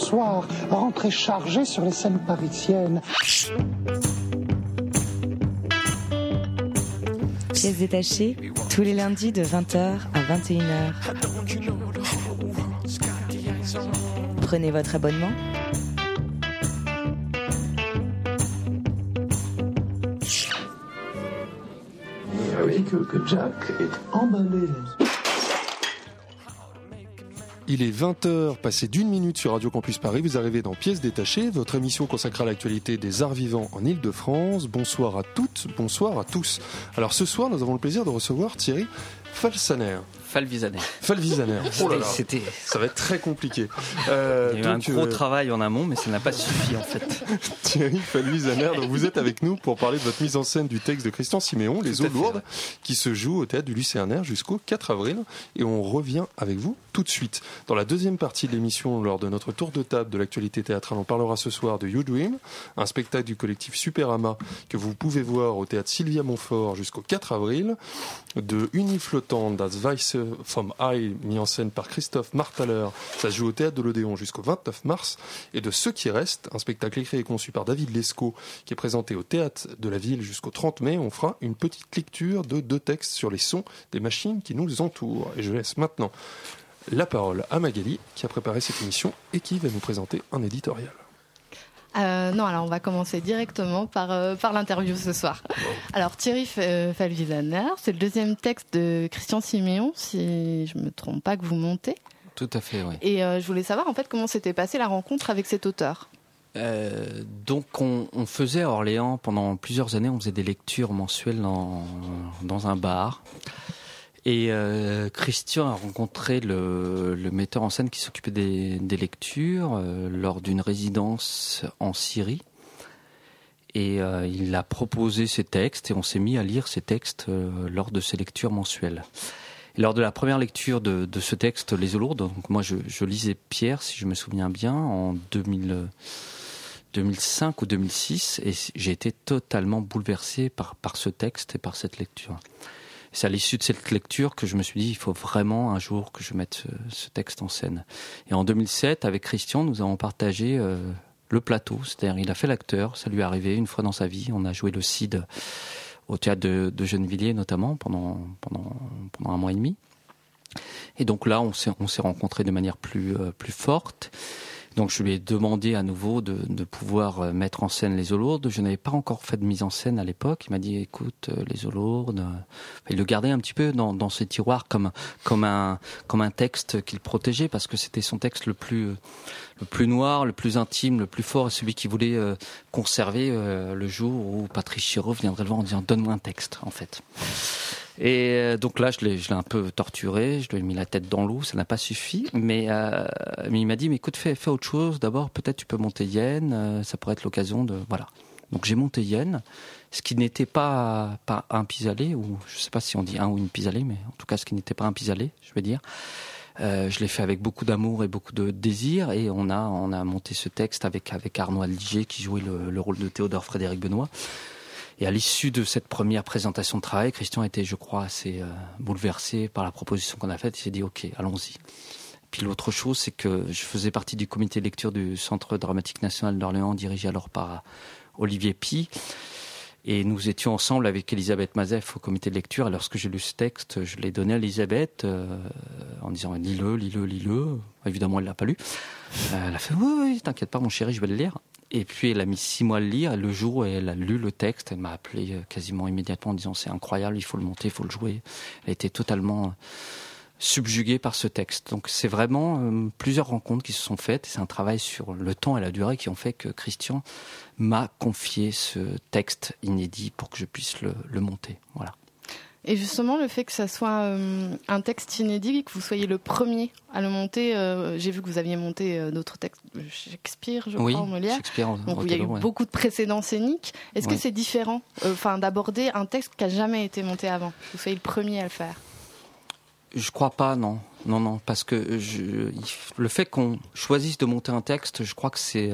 soir, rentré chargé sur les scènes parisiennes. Pièces détachées, tous les lundis de 20h à 21h. Prenez votre abonnement. Vous voyez que, que Jack est emballé. Il est 20h, passé d'une minute sur Radio Campus Paris. Vous arrivez dans Pièces détachées, votre émission consacrée à l'actualité des arts vivants en Ile-de-France. Bonsoir à toutes, bonsoir à tous. Alors ce soir, nous avons le plaisir de recevoir Thierry Falsaner. Falvisaner. Falvisaner. Oh là là, C'était. ça va être très compliqué. Euh, Il y a eu un gros euh, travail en amont, mais ça n'a pas suffi en fait. Thierry Falvisaner, donc vous êtes avec nous pour parler de votre mise en scène du texte de Christian Siméon, Les eaux lourdes, ouais. qui se joue au théâtre du Lucéanaire jusqu'au 4 avril. Et on revient avec vous tout de suite. Dans la deuxième partie de l'émission, lors de notre tour de table de l'actualité théâtrale, on parlera ce soir de You Dream, un spectacle du collectif Superama que vous pouvez voir au théâtre Sylvia Montfort jusqu'au 4 avril, de Uniflottant, Das Weiße vom mis en scène par Christophe Martaler, ça se joue au théâtre de l'Odéon jusqu'au 29 mars, et de Ceux qui restent, un spectacle écrit et conçu par David Lescaut, qui est présenté au théâtre de la ville jusqu'au 30 mai. On fera une petite lecture de deux textes sur les sons des machines qui nous entourent. Et je laisse maintenant la parole à Magali, qui a préparé cette émission et qui va nous présenter un éditorial. Euh, non, alors on va commencer directement par, euh, par l'interview ce soir. Alors Thierry euh, Falvisaner, c'est le deuxième texte de Christian Siméon, si je me trompe pas que vous montez. Tout à fait, oui. Et euh, je voulais savoir en fait comment s'était passée la rencontre avec cet auteur? Donc on, on faisait à Orléans pendant plusieurs années, on faisait des lectures mensuelles dans, dans un bar. Et euh, Christian a rencontré le, metteur en scène qui s'occupait des, lectures euh, lors d'une résidence en Syrie. Et euh, il a proposé ces textes et on s'est mis à lire ces textes lors de ces lectures mensuelles. Et lors de la première lecture de, ce texte, Les eaux lourdes, donc moi je, lisais Pierre, si je me souviens bien, en 2000, euh, 2005 ou 2006, et j'ai été totalement bouleversé par ce texte et par cette lecture. C'est à l'issue de cette lecture que je me suis dit, il faut vraiment un jour que je mette ce, ce texte en scène. Et en 2007, avec Christian, nous avons partagé euh, le plateau, c'est-à-dire il a fait l'acteur, ça lui est arrivé une fois dans sa vie, on a joué le Cid au théâtre de, de Gennevilliers notamment pendant, pendant, pendant un mois et demi. Et donc là, on s'est, on s'est rencontrés de manière plus, euh, plus forte. Donc je lui ai demandé à nouveau de, pouvoir euh, mettre en scène les eaux lourdes. Je n'avais pas encore fait de mise en scène à l'époque. Il m'a dit écoute, euh, les eaux lourdes. euh, Il le gardait un petit peu dans, ses tiroirs comme, comme, un, comme un texte qu'il protégeait parce que c'était son texte le plus, le plus noir, le plus intime, le plus fort et celui qu'il voulait conserver le jour où Patrice Chiraud viendrait le voir en disant donne-moi un texte en fait. Et euh, donc là, je l'ai, je l'ai un peu torturé, je lui ai mis la tête dans l'eau, ça n'a pas suffi. Mais, euh, mais il m'a dit, mais écoute, fais, fais autre chose. D'abord, peut-être tu peux monter Yen, euh, ça pourrait être l'occasion de... Voilà. Donc j'ai monté Yen, ce qui n'était pas, pas un pis-aller, ou je sais pas si on dit un ou une pis-aller, mais en tout cas ce qui n'était pas un pis-aller, je veux dire. Euh, je l'ai fait avec beaucoup d'amour et beaucoup de désir, et on a, on a monté ce texte avec, avec Arnaud Aldiger qui jouait le, le rôle de Théodore Frédéric Benoît. Et à l'issue de cette première présentation de travail, Christian était, je crois, assez euh, bouleversé par la proposition qu'on a faite. Il s'est dit, OK, allons-y. Puis l'autre chose, c'est que je faisais partie du comité de lecture du Centre dramatique national d'Orléans, dirigé alors par Olivier Pi. Et nous étions ensemble avec Elisabeth Mazef au comité de lecture. Et lorsque j'ai lu ce texte, je l'ai donné à Elisabeth euh, en disant lis-le, lis-le, lis-le. Évidemment, elle l'a pas lu. Euh, elle a fait oui, oui, t'inquiète pas, mon chéri, je vais le lire. Et puis elle a mis six mois à le lire. Le jour où elle a lu le texte, elle m'a appelé euh, quasiment immédiatement en disant c'est incroyable, il faut le monter, il faut le jouer. Elle été totalement euh, subjuguée par ce texte. Donc c'est vraiment euh, plusieurs rencontres qui se sont faites. C'est un travail sur le temps et la durée qui ont fait que Christian m'a confié ce texte inédit pour que je puisse le, le monter. Voilà. Et justement, le fait que ça soit euh, un texte inédit, que vous soyez le premier à le monter, euh, j'ai vu que vous aviez monté euh, d'autres textes, Shakespeare, je oui, crois, Molière. Shakespeare, Donc il y a eu ouais. beaucoup de précédents scéniques. Est-ce que c'est différent, enfin, d'aborder un texte qui a jamais été monté avant Que Vous soyez le premier à le faire? Je crois pas, non. Non, non, parce que je, le fait qu'on choisisse de monter un texte, je crois que c'est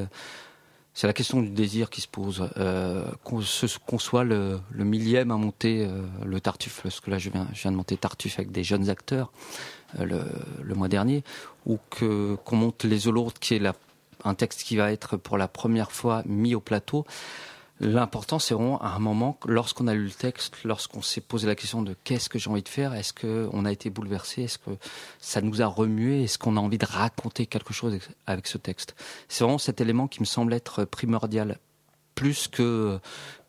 c'est la question du désir qui se pose. Euh, qu'on soit le, le millième à monter euh, le Tartuffe, parce que là je viens, je viens de monter Tartuffe avec des jeunes acteurs euh, le, le mois dernier, ou qu'on monte les eaux qui est la, un texte qui va être pour la première fois mis au plateau. L'important, c'est vraiment à un moment, lorsqu'on a lu le texte, lorsqu'on s'est posé la question de qu'est-ce que j'ai envie de faire, est-ce qu'on a été bouleversé, est-ce que ça nous a remué, est-ce qu'on a envie de raconter quelque chose avec ce texte. C'est vraiment cet élément qui me semble être primordial, plus que,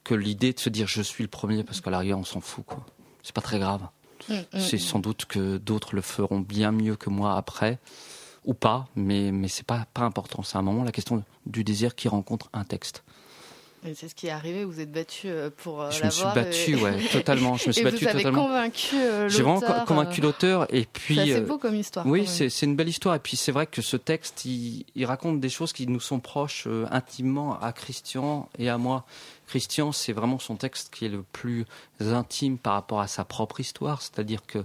que l'idée de se dire je suis le premier, parce qu'à l'arrière, on s'en fout, quoi. C'est pas très grave. Mm, mm, c'est sans doute que d'autres le feront bien mieux que moi après, ou pas, mais, mais c'est pas, pas important. C'est un moment la question du désir qui rencontre un texte. C'est ce qui est arrivé, vous êtes battu euh, pour euh, Je me suis battu, ouais, totalement. Je me suis et battu vous avez totalement. convaincu l'auteur. J'ai vraiment convaincu l'auteur et puis. C'est assez beau comme histoire. Oui, c'est une belle histoire et puis c'est vrai que ce texte, il, il, raconte des choses qui nous sont proches intimement à Christian et à moi. Christian, c'est vraiment son texte qui est le plus intime par rapport à sa propre histoire, c'est-à-dire que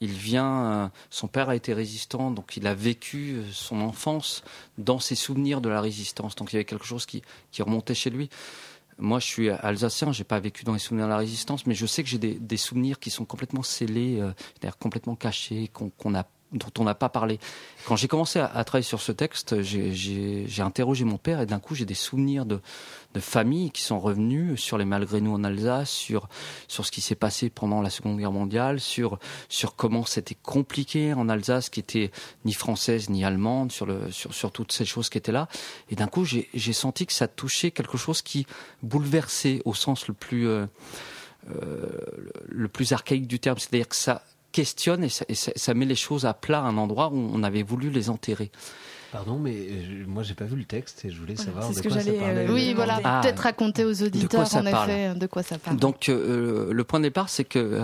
il vient, son père a été résistant, donc il a vécu son enfance dans ses souvenirs de la résistance. Donc il y avait quelque chose qui, remontait chez lui. Moi, je suis alsacien, j'ai pas vécu dans les souvenirs de la résistance, mais je sais que j'ai des, souvenirs qui sont complètement scellés, euh, complètement cachés, qu'on a dont on n'a pas parlé. Quand j'ai commencé à, travailler sur ce texte, j'ai interrogé mon père et d'un coup j'ai des souvenirs de, de familles qui sont revenus sur les malgré nous en Alsace, sur, sur ce qui s'est passé pendant la Seconde Guerre mondiale, sur, sur comment c'était compliqué en Alsace qui était ni française ni allemande, sur, le, sur, sur toutes ces choses qui étaient là. Et d'un coup j'ai senti que ça touchait quelque chose qui bouleversait au sens le plus... Euh, euh, le plus archaïque du terme, c'est-à-dire que ça, questionne et ça, met les choses à plat à un endroit où on avait voulu les enterrer. Pardon, mais euh, moi j'ai pas vu le texte et je voulais savoir de quoi ça parlait. Euh, oui, voilà, ah, peut-être raconter aux auditeurs en effet de quoi ça parle. Donc euh, le point de départ, c'est que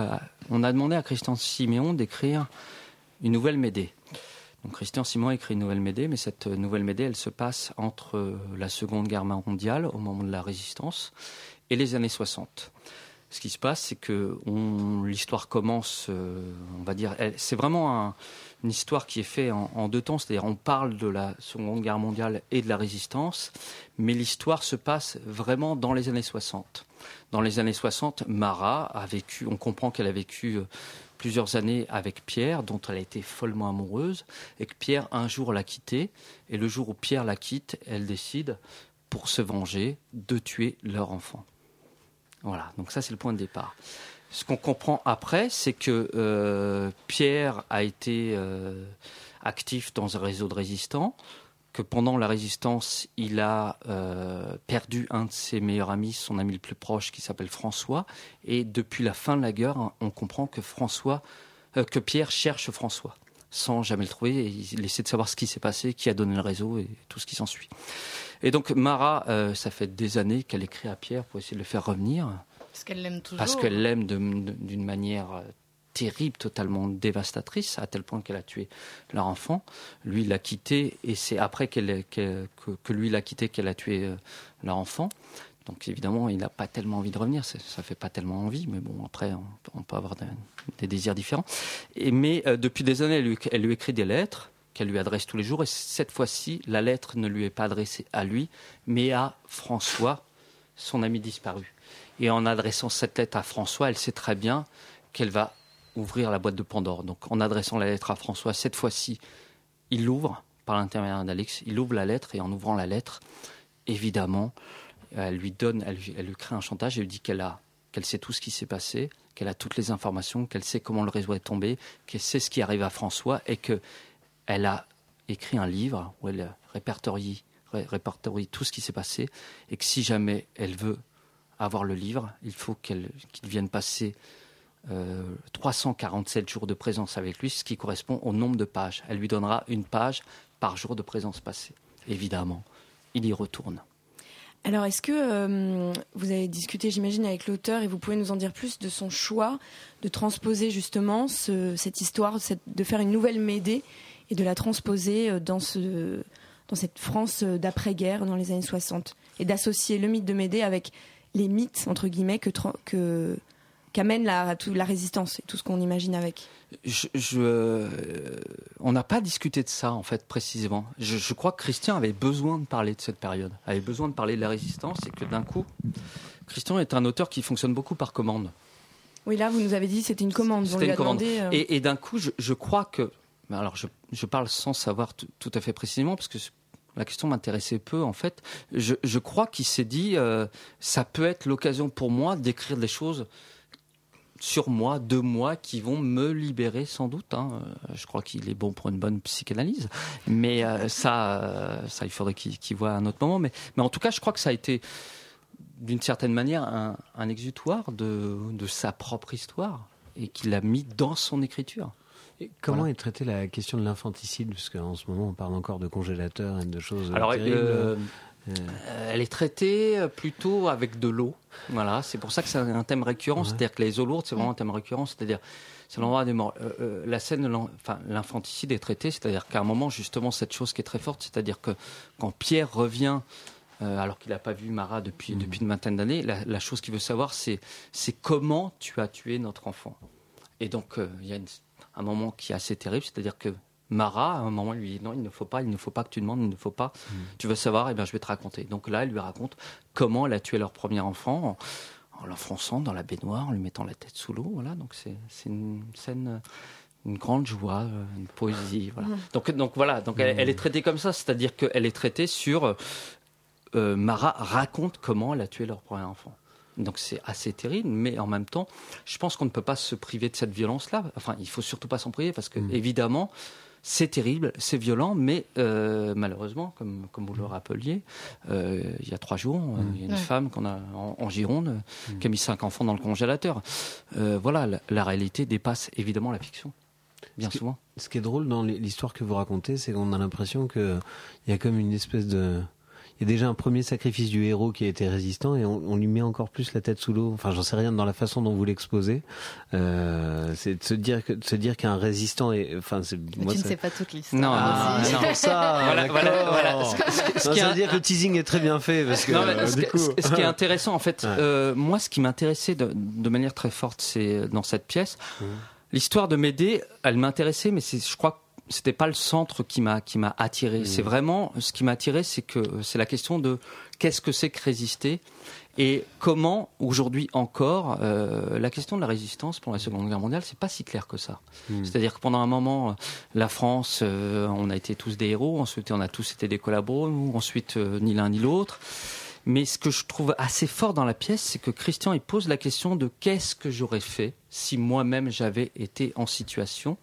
on a demandé à Christian Siméon d'écrire une nouvelle Médée. Donc Christian Siméon écrit une nouvelle Médée, mais cette nouvelle Médée, elle se passe entre la Seconde Guerre mondiale, au moment de la Résistance, et les années 60 ce qui se passe, c'est que l'histoire commence, euh, on va dire, c'est vraiment une histoire qui est faite en, deux temps, c'est-à-dire on parle de la Seconde Guerre mondiale et de la résistance, mais l'histoire se passe vraiment dans les années 60. Dans les années 60, Mara a vécu, on comprend qu'elle a vécu euh, plusieurs années avec Pierre, dont elle a été follement amoureuse, et que Pierre un jour l'a quittée, et le jour où Pierre la quitte, elle décide, pour se venger, de tuer leur enfant. Voilà, donc ça c'est le point de départ. Ce qu'on comprend après, c'est que euh, Pierre a été euh, actif dans un réseau de résistants, que pendant la résistance, il a euh, perdu un de ses meilleurs amis, son ami le plus proche, qui s'appelle François, et depuis la fin de la guerre, on comprend que François, que Pierre cherche François sans jamais le trouver. Et il essaie de savoir ce qui s'est passé, qui a donné le réseau et tout ce qui s'ensuit. Et donc Mara, euh, ça fait des années qu'elle écrit à Pierre pour essayer de le faire revenir. Parce qu'elle l'aime toujours. Parce qu'elle l'aime d'une manière euh, terrible, totalement dévastatrice, à tel point qu'elle a tué leur enfant. Lui l'a quitté et c'est après qu'elle, que, que, lui l'a quitté qu'elle a tué euh, leur enfant. Donc évidemment, il n'a pas tellement envie de revenir, ça ne fait pas tellement envie, mais bon, après, on, peut avoir des, désirs différents. Mais depuis des années, elle lui, elle lui écrit des lettres qu'elle lui adresse tous les jours. Et cette fois-ci, la lettre ne lui est pas adressée à lui, mais à François, son ami disparu. Et en adressant cette lettre à François, elle sait très bien qu'elle va ouvrir la boîte de Pandore. Donc en adressant la lettre à François, cette fois-ci, il l'ouvre par l'intermédiaire d'Alex. Il ouvre la lettre et en ouvrant la lettre, évidemment, elle lui donne, elle, lui crée un chantage. Elle lui dit qu'elle a, qu'elle sait tout ce qui s'est passé, qu'elle a toutes les informations, qu'elle sait comment le réseau est tombé, qu'elle sait ce qui arrive à François et que elle a écrit un livre où elle répertorie, tout ce qui s'est passé et que si jamais elle veut avoir le livre, il faut qu'il vienne passer 347 euh, jours de présence avec lui, ce qui correspond au nombre de pages. Elle lui donnera une page par jour de présence passée. Évidemment, il y retourne. Alors, est-ce que euh, vous avez discuté, j'imagine, avec l'auteur et vous pouvez nous en dire plus de son choix de transposer justement cette histoire, de faire une nouvelle Médée et de la transposer euh, dans, ce, dans cette France euh, d'après-guerre dans les années 60 et d'associer le mythe de Médée avec les mythes entre guillemets que qu'amène la, la résistance et tout ce qu'on imagine avec. Je, euh, on n'a pas discuté de ça en fait précisément. Je, je, crois que Christian avait besoin de parler de cette période, avait besoin de parler de la résistance et que d'un coup, Christian est un auteur qui fonctionne beaucoup par commande. Oui, là vous nous avez dit c'était une commande. C'était une commande. Et, et d'un coup, je, je, crois que alors je, je parle sans savoir tout à fait précisément, parce que La question m'intéressait peu, en fait. Je, je crois qu'il s'est dit, euh, ça peut être l'occasion pour moi d'écrire des choses sur moi, de moi, qui vont me libérer sans doute. hein. Euh, Je crois qu'il est bon pour une bonne psychanalyse, mais euh, ça, euh, ça, il faudrait qu'il qu'il voit à un autre moment. Mais, mais en tout cas, je crois que ça a été, d'une certaine manière, un, un exutoire de, de sa propre histoire et qu'il a mis dans son écriture. Et comment Voilà. est traitée la question de l'infanticide? Parce qu'en ce moment, on parle encore de congélateurs et de choses Alors, terribles. euh, Euh, Elle est traitée euh, plutôt avec de l'eau. Voilà, c'est pour ça que c'est un thème récurrent. Ouais. C'est-à-dire que les eaux lourdes, c'est vraiment un thème récurrent. C'est-à-dire, c'est l'endroit des morts. Euh, euh, la scène, de enfin, l'infanticide est traité. C'est-à-dire qu'à un moment, justement, cette chose qui est très forte, c'est-à-dire que quand Pierre revient, euh, alors qu'il n'a pas vu Marat depuis, Mhm. depuis une vingtaine d'années, la, la chose qu'il veut savoir, c'est, comment tu as tué notre enfant. Et donc, euh, il y a une- un moment qui est assez terrible, c'est-à-dire que Marat, à un moment, lui dit non, il ne faut pas, il ne faut pas que tu demandes, il ne faut pas. Tu veux savoir, eh bien, je vais te raconter. Donc là, elle lui raconte comment elle a tué leur premier enfant en, en l'enfonçant dans la baignoire, en lui mettant la tête sous l'eau. Voilà, donc c'est une scène, une grande joie, euh, une poésie. Voilà. Donc, donc voilà, donc elle, elle est traitée comme ça, c'est-à-dire qu'elle est traitée sur euh, euh, Marat raconte comment elle a tué leur premier enfant. Donc c'est assez terrible, mais en même temps, je pense qu'on ne peut pas se priver de cette violence-là. Enfin, il faut surtout pas s'en priver parce que évidemment, c'est terrible, c'est violent, mais euh, malheureusement, comme, comme vous le rappeliez, euh, il y a trois jours, euh, il y a une Ouais. femme qu'on a en, en Gironde euh, qui a mis cinq enfants dans le congélateur. Euh, voilà, la, la réalité dépasse évidemment la fiction, bien Ce qui- souvent. Ce qui est drôle dans l'histoire que vous racontez, c'est qu'on a l'impression que il y a comme une espèce de y a déjà un premier sacrifice du héros qui a été résistant et on, on lui met encore plus la tête sous l'eau. Enfin, j'en sais rien dans la façon dont vous l'exposez. Euh, c'est de se dire que de se dire qu'un résistant est. Enfin, c'est moi tu ne sais pas toute l'histoire. Non, Ah, pour ça. Voilà, voilà, voilà. Ce qui veut dire que le teasing est très bien fait parce que Non, mais euh, ce, du coup- ce- ce qui est intéressant, en fait, Ouais. euh, moi, ce qui m'intéressait de, de manière très forte, c'est dans cette pièce, Mmh. l'histoire de Médée, elle m'intéressait, mais c'est, je crois que c'était pas le centre qui m'a qui m'a attiré. C'est vraiment ce qui m'a attiré, c'est que c'est la question de qu'est-ce que c'est que résister et comment aujourd'hui encore euh, la question de la résistance pendant la Seconde Guerre mondiale, c'est pas si clair que ça. C'est-à-dire que pendant un moment, euh, la France, euh, on a été tous des héros, ensuite on a tous été des collabos, ensuite euh, ni l'un ni l'autre. Mais ce que je trouve assez fort dans la pièce, c'est que Christian il pose la question de qu'est-ce que j'aurais fait si moi-même j'avais été en situation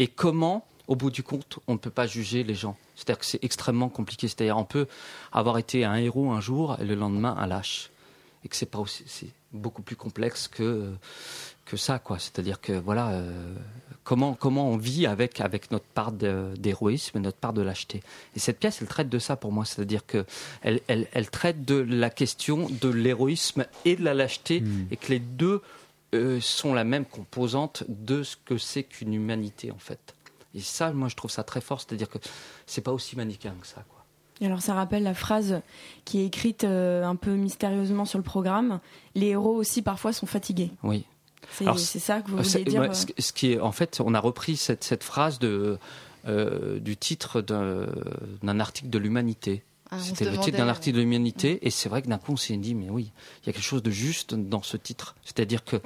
et comment, au bout du compte, on ne peut pas juger les gens. C'est-à-dire que c'est extrêmement compliqué. C'est-à-dire on peut avoir été un héros un jour et le lendemain un lâche et que c'est pas aussi, c'est beaucoup plus complexe que que ça quoi. C'est-à-dire que voilà euh, comment comment on vit avec avec notre part d'héroïsme et notre part de lâcheté. Et cette pièce elle traite de ça pour moi. C'est-à-dire que elle, elle elle traite de la question de l'héroïsme et de la lâcheté et que les deux euh, sont la même composante de ce que c'est qu'une humanité en fait. Et ça, moi, je trouve ça très fort, c'est-à-dire que c'est pas aussi manichéen que ça, quoi. Et alors ça rappelle la phrase qui est écrite euh, un peu mystérieusement sur le programme. Les héros aussi parfois sont fatigués. Oui. C'est Alors, c'est ça que vous vouliez dire ouais, euh, ce, ce qui est, en fait, on a repris cette, cette phrase de, euh, du titre d'un article de l'Humanité. Ah, C'était le titre d'un article de l'Humanité, et c'est vrai que d'un coup, on s'est dit, mais oui, il y a quelque chose de juste dans ce titre. C'est-à-dire que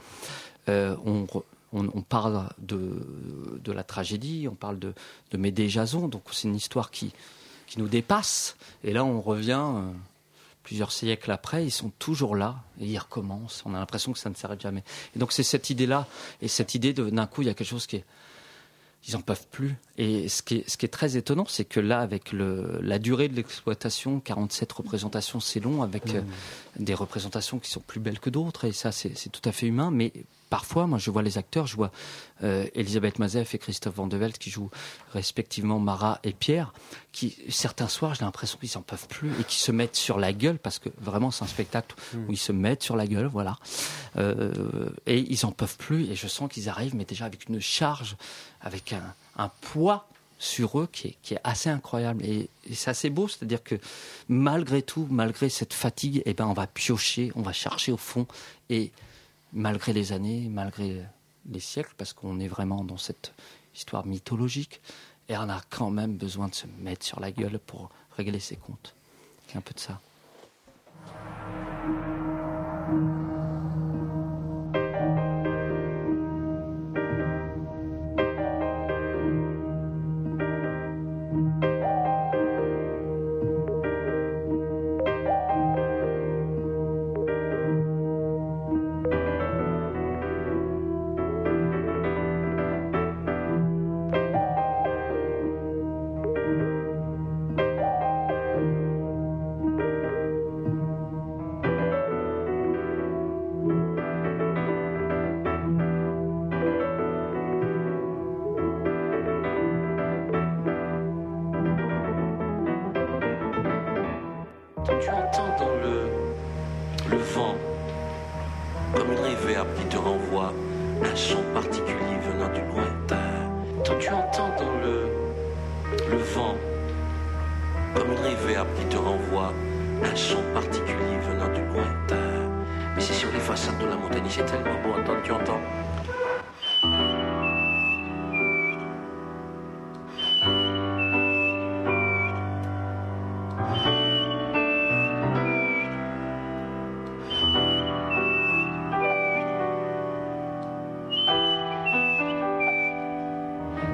euh, on, re- on, on parle de, de la tragédie, on parle de, de Médée Jason, donc c'est une histoire qui, qui nous dépasse. Et là, on revient euh, plusieurs siècles après, ils sont toujours là et ils recommencent. On a l'impression que ça ne s'arrête jamais. Et donc c'est cette idée-là, et cette idée de d'un coup, il y a quelque chose qui est ils en peuvent plus. Et ce qui est, ce qui est très étonnant, c'est que là, avec le, la durée de l'exploitation, 47 représentations, c'est long, avec euh, des représentations qui sont plus belles que d'autres, et ça, c'est c'est tout à fait humain. Mais parfois, moi, je vois les acteurs, je vois euh, Elisabeth Mazef et Christophe Van de Velde qui jouent respectivement Marat et Pierre, qui, certains soirs, j'ai l'impression qu'ils en peuvent plus et qui se mettent sur la gueule, parce que vraiment, c'est un spectacle où ils se mettent sur la gueule, voilà. Euh, et ils en peuvent plus, et je sens qu'ils arrivent, mais déjà avec une charge, avec un, un poids sur eux qui est, qui est assez incroyable. Et, et c'est assez beau, c'est-à-dire que malgré tout, malgré cette fatigue, eh ben, on va piocher, on va chercher au fond, et malgré les années, malgré les siècles, parce qu'on est vraiment dans cette histoire mythologique, et on a quand même besoin de se mettre sur la gueule pour régler ses comptes. Un peu de ça.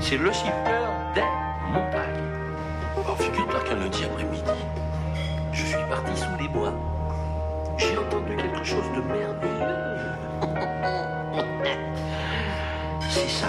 C'est le siffleur des montagnes. Alors figure-toi qu'un lundi après-midi, je suis parti sous les bois. J'ai entendu quelque chose de merveilleux. C'est ça.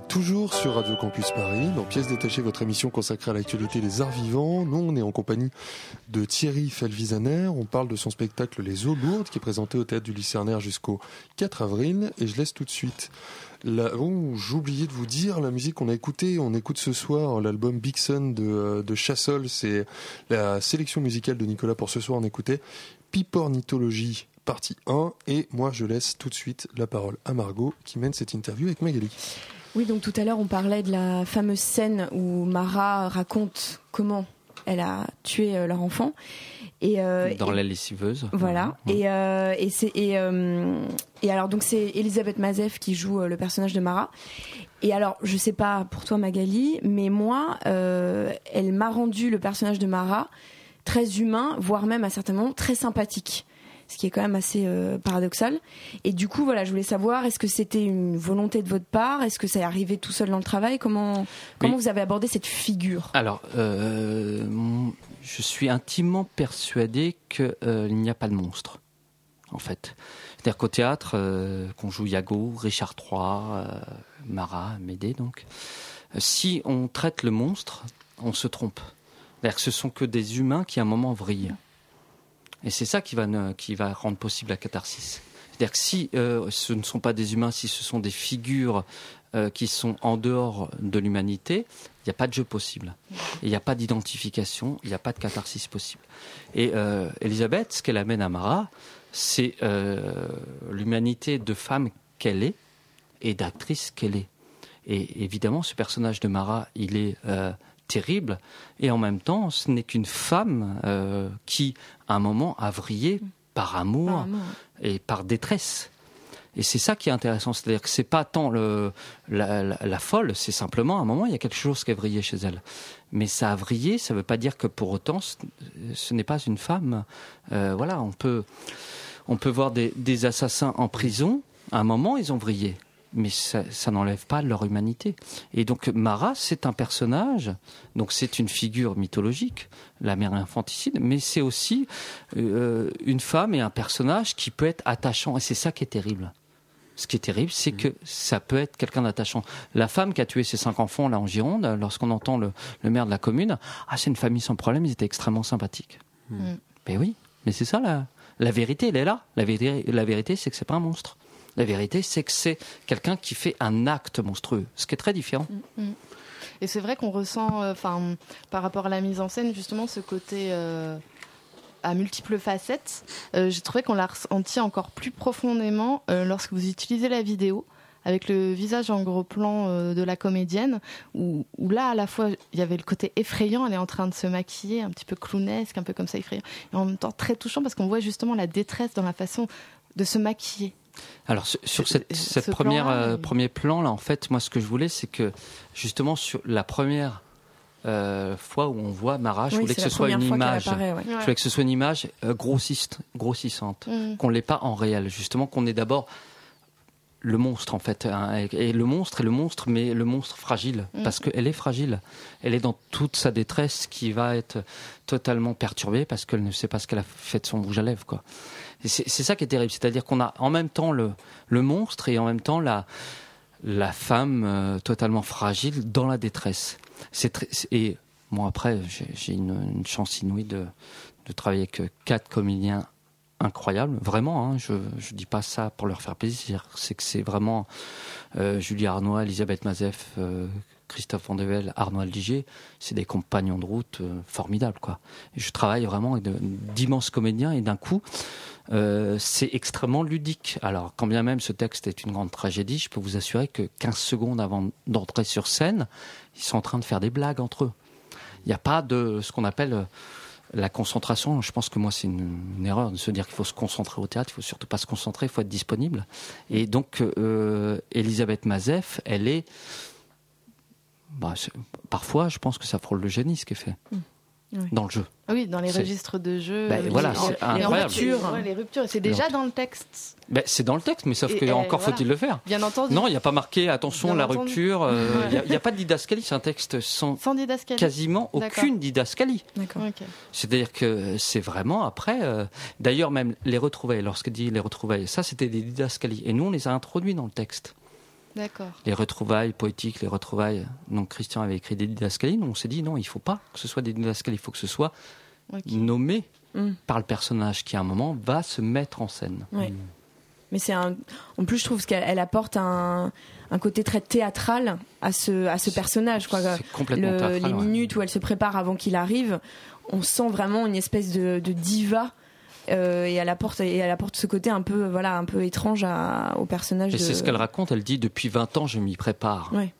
Toujours sur Radio Campus Paris, dans Pièces détachées, votre émission consacrée à l'actualité des arts vivants. Nous, on est en compagnie de Thierry Felvisaner. On parle de son spectacle Les eaux lourdes, qui est présenté au théâtre du Lycéanaire jusqu'au 4 avril. Et je laisse tout de suite. Oh, oublié de vous dire la musique qu'on a écoutée. On écoute ce soir l'album Big Sun de, de Chassol. C'est la sélection musicale de Nicolas pour ce soir. On écoutait Pipornithologie partie 1. Et moi, je laisse tout de suite la parole à Margot qui mène cette interview avec Magali. Oui, donc tout à l'heure, on parlait de la fameuse scène où Mara raconte comment elle a tué euh, leur enfant. Et, euh, Dans et- la lessiveuse. Voilà. Et, euh, et, c'est, et, euh, et alors, donc, c'est Elisabeth Mazef qui joue euh, le personnage de Mara. Et alors, je sais pas pour toi, Magali, mais moi, euh, elle m'a rendu le personnage de Mara très humain, voire même à certains moments très sympathique. Ce qui est quand même assez euh, paradoxal. Et du coup, voilà, je voulais savoir, est-ce que c'était une volonté de votre part? Est-ce que ça est arrivé tout seul dans le travail? Comment, comment vous avez abordé cette figure? Alors, euh, je suis intimement persuadé qu'il n'y a pas de monstre, en fait. C'est-à-dire qu'au théâtre, euh, qu'on joue Iago, Richard III, euh, Marat, Médée, donc, euh, si on traite le monstre, on se trompe. C'est-à-dire que ce sont que des humains qui, à un moment, vrillent. Et c'est ça qui va, qui va rendre possible la catharsis. C'est-à-dire que si euh, ce ne sont pas des humains, si ce sont des figures euh, qui sont en dehors de l'humanité, il n'y a pas de jeu possible. Il n'y a pas d'identification, il n'y a pas de catharsis possible. Et euh, Elisabeth, ce qu'elle amène à Marat, c'est l'humanité de femme qu'elle est et d'actrice qu'elle est. Et évidemment, ce personnage de Marat, il est terrible, et en même temps, ce n'est qu'une femme euh, qui, à un moment, a vrillé par amour Par amour. et par détresse. Et c'est ça qui est intéressant, c'est-à-dire que c'est pas tant le, la, la- la folle, c'est simplement à un moment il y a quelque chose qui a vrillé chez elle. Mais ça a vrillé, ça ne veut pas dire que pour autant ce, ce n'est pas une femme. Euh, voilà, on peut on peut voir des, des assassins en prison. À un moment ils ont vrillé. Mais ça, ça n'enlève pas leur humanité. Et donc Mara, c'est un personnage, donc c'est une figure mythologique, la mère infanticide, mais c'est aussi euh, une femme et un personnage qui peut être attachant, et c'est ça qui est terrible. Ce qui est terrible, c'est que ça peut être quelqu'un d'attachant. La femme qui a tué ses cinq enfants là en Gironde, lorsqu'on entend le, le maire de la commune, ah c'est une famille sans problème, ils étaient extrêmement sympathiques. Mm. Mais oui, mais c'est ça la, la vérité, elle est là. La vérité, la vérité c'est que c'est pas un monstre. La vérité, c'est que c'est quelqu'un qui fait un acte monstrueux, ce qui est très différent. Et c'est vrai qu'on ressent, euh, par rapport à la mise en scène, justement, ce côté euh, à multiples facettes. Euh, J'ai trouvé qu'on l'a ressenti encore plus profondément lorsque vous utilisez la vidéo avec le visage en gros plan de la comédienne, où là, à la fois, il y avait le côté effrayant, elle est en train de se maquiller, un petit peu clownesque, un peu comme ça, effrayant, et en même temps très touchant parce qu'on voit justement la détresse dans la façon de se maquiller. Alors sur, cette, Ce première euh, premier plan là, en fait, moi ce que je voulais, c'est que justement sur la première euh, fois où on voit Mara, je Oui, voulais que c'est ce soit une image. apparaît, ouais. Je voulais que ce soit une image euh, grossiste, grossissante, Mm. qu'on l'ait pas en réel. Justement, qu'on ait d'abord le monstre en fait, hein, et, le monstre et le monstre, mais le monstre fragile, Mm. parce qu'elle est fragile. Elle est dans toute sa détresse qui va être totalement perturbée parce qu'elle ne sait pas ce qu'elle a fait de son bouge à lèvres, quoi. C'est ça qui est terrible, c'est-à-dire qu'on a en même temps le, le monstre et en même temps la, la femme euh, totalement fragile dans la détresse. C'est et moi après j'ai une, une chance inouïe de, de travailler avec quatre comédiens incroyables, vraiment. Hein, je je dis pas ça pour leur faire plaisir, c'est que c'est vraiment euh, Julie Arnois, Elisabeth Mazef, euh, Christophe Vandevel, Arnaud Aldiger, c'est des compagnons de route euh, formidables quoi. Je travaille vraiment avec d'immenses comédiens et d'un coup c'est extrêmement ludique. Alors, quand bien même ce texte est une grande tragédie, je peux vous assurer que 15 secondes avant d'entrer sur scène, ils sont en train de faire des blagues entre eux. Il n'y a pas de ce qu'on appelle la concentration. Je pense que moi, c'est une, erreur de se dire qu'il faut se concentrer au théâtre. Il faut surtout pas se concentrer, il faut être disponible. Et donc, euh, Elisabeth Mazef, elle est. bah, parfois, je pense que ça frôle le génie, ce est fait. Oui. Dans le jeu. Ah oui, dans les registres de jeu. Bah, voilà, les- c'est les incroyable. ruptures. Ouais, les ruptures. C'est déjà dans le texte, Ben, c'est dans le texte, mais sauf Et, que euh, encore voilà. faut-il le faire. bien entendu. Non, il n'y a pas marqué attention Bien la entendu. rupture. euh, Il Ouais. n'y a, pas de didascalie. C'est un texte sans Sans didascalie. quasiment aucune didascalie. D'accord. Ok. C'est-à-dire que c'est vraiment après. euh, D'ailleurs, même les retrouvailles, lorsqu'il dit les retrouvailles, ça c'était des didascalies. Et nous, on les a introduits dans le texte. D'accord. Les retrouvailles poétiques, les retrouvailles. Donc Christian avait écrit des didascalies. Nous, on s'est dit non, il faut pas que ce soit des didascalies. Il faut que ce soit nommé Mm. par le personnage qui, à un moment, va se mettre en scène. Ouais. Mais c'est un. En plus, je trouve qu'elle elle apporte un, un côté très théâtral à ce, à ce personnage. Quoi. C'est complètement Le- théâtral, les ouais. minutes où elle se prépare avant qu'il arrive, on sent vraiment une espèce de, de diva. Euh, et elle apporte et elle apporte ce côté un peu voilà un peu étrange à- au personnage Et de c'est ce qu'elle raconte. Elle dit depuis 20 ans, je m'y prépare. Ouais.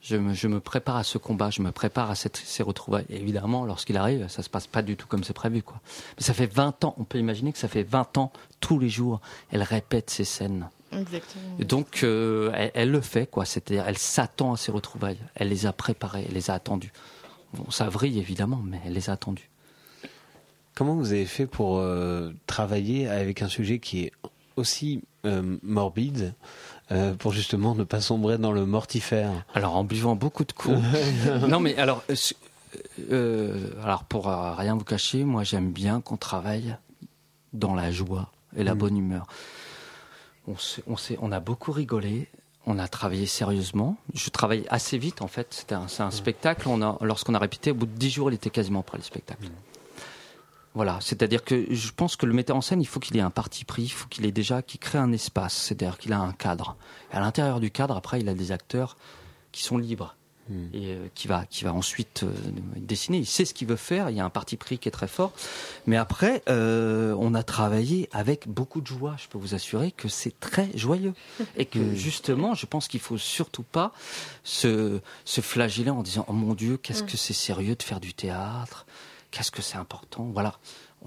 Je me, je me prépare à ce combat, je me prépare à cette, ces retrouvailles. Et évidemment, lorsqu'il arrive, ça se passe pas du tout comme c'est prévu. Quoi. Mais ça fait 20 ans, on peut imaginer que ça fait 20 ans, tous les jours, elle répète ces scènes. Exactement. Et donc, euh, elle, elle le fait, quoi. C'est-à-dire, elle s'attend à ces retrouvailles. Elle les a préparées, elle les a attendues. Bon, ça vrille, évidemment, mais elle les a attendues. Comment vous avez fait pour euh, travailler avec un sujet qui est aussi euh, morbide euh, pour justement ne pas sombrer dans le mortifère? Alors, en buvant beaucoup de coups. non, mais alors, alors pour rien vous cacher, moi, j'aime bien qu'on travaille dans la joie et la Mm. bonne humeur. On, s'est- on, s'est- on a beaucoup rigolé. On a travaillé sérieusement. Je travaille assez vite en fait. C'était un, c'est un spectacle. On a, lorsqu'on a répété, au bout de dix jours, il était quasiment prêt le spectacle. Voilà, c'est-à-dire que je pense que le metteur en scène, il faut qu'il ait un parti pris, il faut qu'il ait déjà, qu'il crée un espace, c'est-à-dire qu'il a un cadre. Et à l'intérieur du cadre, après, il a des acteurs qui sont libres et euh, qui va, qui va ensuite euh, dessiner. Il sait ce qu'il veut faire. Il y a un parti pris qui est très fort. Mais après, euh, on a travaillé avec beaucoup de joie. Je peux vous assurer que c'est très joyeux et que justement, je pense qu'il faut surtout pas se, se flageller en disant oh mon Dieu, qu'est-ce que c'est sérieux de faire du théâtre? Qu'est-ce que c'est important Voilà.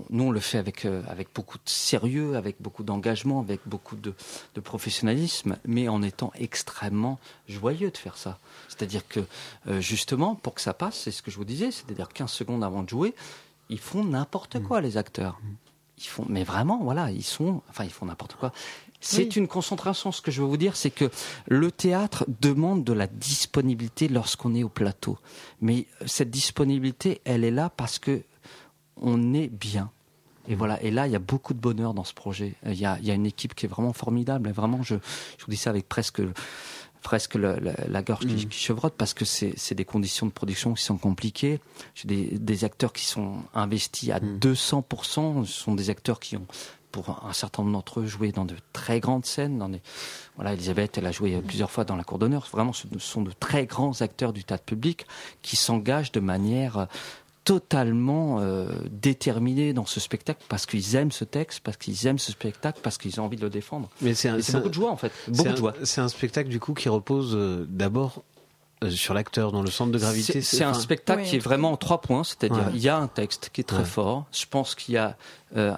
Nous, on le fait avec, euh, avec beaucoup de sérieux, avec beaucoup d'engagement, avec beaucoup de, de professionnalisme, mais en étant extrêmement joyeux de faire ça. C'est-à-dire que, euh, justement, pour que ça passe, c'est ce que je vous disais, c'est-à-dire 15 secondes avant de jouer, ils font n'importe quoi, les acteurs. Ils font, mais vraiment, voilà, ils sont, enfin, ils font n'importe quoi. C'est Oui. une concentration. Ce que je veux vous dire, c'est que le théâtre demande de la disponibilité lorsqu'on est au plateau. Mais cette disponibilité, elle est là parce que on est bien. Et voilà. Et là, il y a beaucoup de bonheur dans ce projet. Il y a, il y a une équipe qui est vraiment formidable. Et vraiment, je, je vous dis ça avec presque presque la, la gorge qui, qui chevrotte parce que c'est des conditions de production qui sont compliquées. J'ai des, des acteurs qui sont investis à 200%. Ce sont des acteurs qui ont, pour un certain nombre d'entre eux, joué dans de très grandes scènes. Dans des, voilà, Elisabeth, elle a joué plusieurs fois dans la cour d'honneur. Vraiment, ce sont de très grands acteurs du théâtre public qui s'engagent de manière euh, totalement euh, déterminée dans ce spectacle parce qu'ils aiment ce texte, parce qu'ils aiment ce spectacle, parce qu'ils ont envie de le défendre. Mais c'est beaucoup un- de joie en fait, c'est beaucoup un- de joie. C'est un spectacle du coup qui repose euh, d'abord euh, sur l'acteur dans le centre de gravité. C'est un spectacle Oui, qui est vraiment en trois points, c'est-à-dire Ouais. il y a un texte qui est très Ouais. fort. Je pense qu'il y a euh,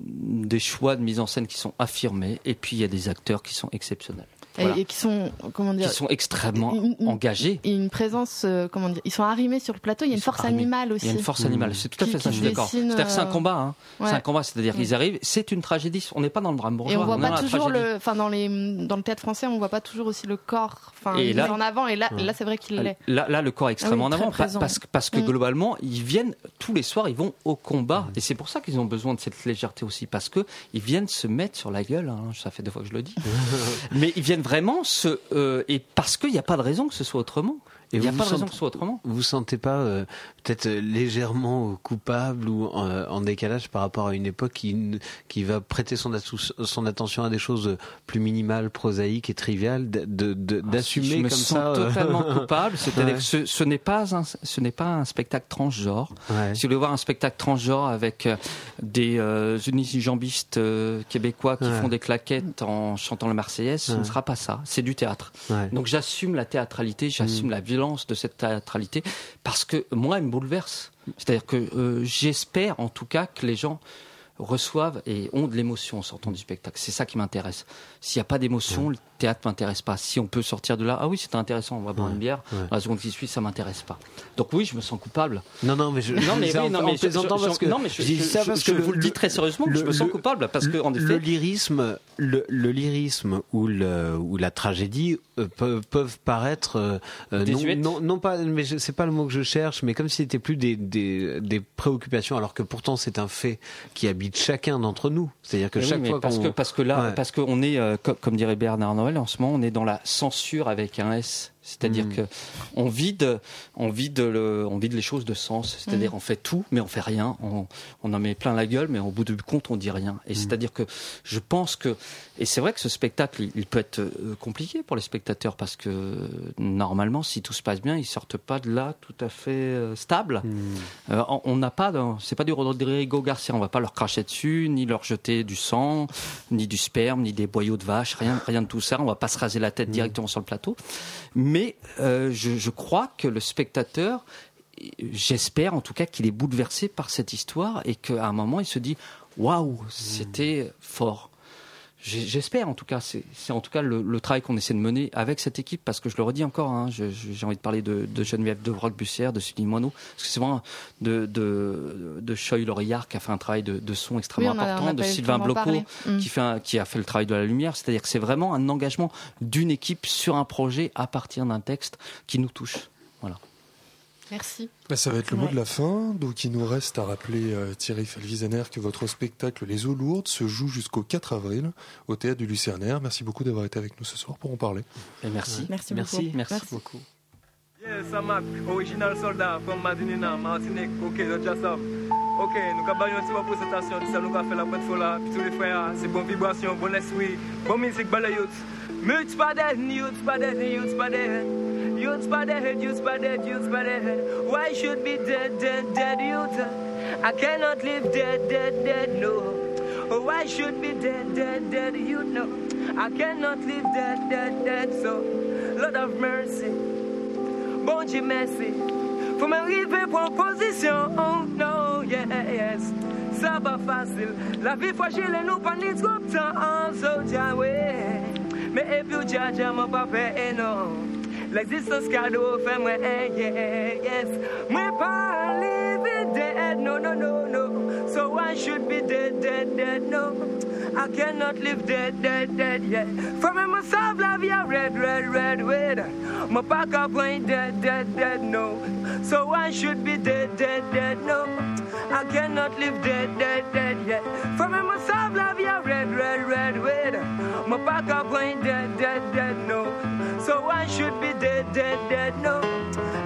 des choix de mise en scène qui sont affirmés, et puis il y a des acteurs qui sont exceptionnels, Voilà. et qui sont, comment dire, qui sont extrêmement Une- une- engagés. et une présence, euh, comment dire, ils sont arrimés sur le plateau. Il y a une force arrimés. animale aussi. Il y a une force animale, c'est tout à Qui- fait ça, qui je suis d'accord. dessine, C'est-à-dire que c'est un euh, combat, hein. Ouais. c'est un combat, c'est-à-dire qu'ils arrivent, c'est une tragédie, on n'est pas dans le drame bourgeois, Et on voit pas toujours le, enfin dans les, dans le théâtre français, on voit pas toujours aussi le corps, enfin en avant. Et là, là c'est vrai qu'il l'est. Là, là, le corps est extrêmement Ah oui, en avant parce, que- parce que Mm. globalement, ils viennent tous les soirs, ils vont au combat et c'est pour ça qu'ils ont besoin de cette légèreté aussi parce que ils viennent se mettre sur la gueule. hein, ça fait deux fois que je le dis, mais ils viennent vraiment se euh, et parce qu'il n'y a pas de raison que ce soit autrement. Il n'y a vous pas de vous raison que ce soit autrement. Vous sentez pas euh, peut-être euh, légèrement euh, coupable ou en décalage par rapport à une époque qui, qui va prêter son, attention à des choses plus minimales, prosaïques et triviales, de- d'assumer Ah, Je me comme sens ça. totalement coupable. C'est-à-dire Ouais. que ce, ce n'est pas un, ce n'est pas un spectacle transgenre. Ouais. Si vous voulez voir un spectacle transgenre avec des euh, unijambistes euh, québécois qui Ouais. font des claquettes en chantant la Marseillaise, ce ne sera pas ça. C'est du théâtre. Donc j'assume la théâtralité, j'assume Mm. la violence de cette théâtralité parce que moi, elle me bouleverse. C'est-à-dire que euh, j'espère en tout cas que les gens reçoivent et ont de l'émotion en sortant du spectacle. C'est ça qui m'intéresse. S'il n'y a pas d'émotion, le théâtre m'intéresse pas. Si on peut sortir de là, ah oui, c'était intéressant, on va boire Ouais. une bière. Ouais. La seconde qui suit, ça m'intéresse pas. Donc oui, je me sens coupable. Non, non, mais je, Non mais, c'est oui, non, mais je, plaisantant je- parce je- que non mais je, je dis je- ça je- parce je que vous le dis très sérieusement, je le- me sens le- coupable parce que en le lyrisme, le, lyrisme ou, le, ou la tragédie euh, peuvent, peuvent paraître euh, euh, non, non, non pas, mais je- c'est pas le mot que je cherche, mais comme si c'était plus des, des, des préoccupations, alors que pourtant c'est un fait qui habite chacun d'entre nous. C'est-à-dire que Mais chaque fois parce qu'on que parce que là Ouais. parce qu'on est euh, co- comme dirait Bernard Noël en ce moment on est dans la censure avec un S c'est-à-dire Mm. que on vide on vide le on vide les choses de sens c'est-à-dire on fait tout mais on fait rien on, on en met plein la gueule mais au bout du compte on dit rien et c'est-à-dire que je pense que et c'est vrai que ce spectacle il, il peut être euh, compliqué pour les spectateurs parce que normalement si tout se passe bien ils sortent pas de là tout à fait euh, stable euh, on- n'a pas, c'est pas du Rodrigo Garcia. On va pas leur cracher dessus, ni leur jeter du sang, ni du sperme, ni des boyaux de vache, rien, rien de tout ça. On va pas se raser la tête directement sur le plateau. Mais euh, je, je crois que le spectateur, j'espère en tout cas qu'il est bouleversé par cette histoire et qu'à un moment il se dit waouh, c'était fort. J'espère en tout cas, c'est en tout cas le, le travail qu'on essaie de mener avec cette équipe, parce que je le redis encore, hein, j'ai envie de parler de, de Geneviève de Brock-Bussière, de Sylvie Moineau, parce que c'est vraiment de, de, de Choy Laurillard qui a fait un travail de, de son extrêmement Oui, important, a de Sylvain Bloco. Mm. qui, fait un- qui a fait le travail de la lumière, c'est-à-dire que c'est vraiment un engagement d'une équipe sur un projet à partir d'un texte qui nous touche. Voilà. Merci. Bah, ça va être le mot de la fin. Donc, il nous reste à rappeler, euh, Thierry Felvisener, que votre spectacle Les Eaux Lourdes se joue jusqu'au 4 avril au théâtre du Lucernaire. Merci beaucoup d'avoir été avec nous ce soir pour en parler. Et merci. Merci, Merci, beaucoup. merci, Merci. beaucoup. Yes, I'm a original soldat from Madinina, Martinique. Ok, je just up. Ok, nous avons une petite présentation de ça, nous avons fait la bonne fois là. Puis tous les frères, c'est bonne vibration, bon esprit, bonne musique, bonne youth. Muts pas dead, youth pas dead, youth pas dead. Youth pas dead, youth pas dead, youth pas dead. Why should be dead, dead, dead youth? I cannot live dead, dead, dead, no. Why should be dead, dead, dead, you know? I cannot live dead, dead, dead, so Lord of mercy. Bon Dieu merci Faut m'arriver pour position Oh no, yes Ça va facile La vie fragile et nous pas ni trop de temps So Mais et puis ja, ja, mon papa et eh, non L'existence cadeau fait moi eh, yeah, yes Moi pas live dead No, no, no, no So I should be dead, dead, dead, no I cannot live dead, dead, dead yet. For me, myself, love you, red, red, red, red. My back up ain't dead, dead, dead, no. So I should be dead, dead, dead, no. I cannot live dead, dead, dead yet. For me, myself, love you, red, red, red, red. My back up ain't dead, dead, dead, no. I should be dead, dead, dead, no.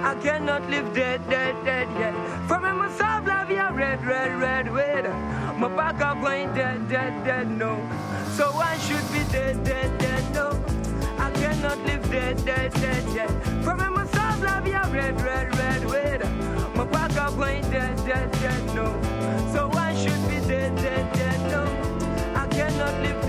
I cannot live dead, dead, dead yet. For me, myself, love you, red, red, red, red. My back up ain't dead, dead, dead, no. So I should be dead, dead, dead, no. I cannot live dead, dead, dead yet. For me, myself, love you, red, red, red, red. My back up ain't dead, dead, dead, no. So I should be dead, dead, dead, no. I cannot live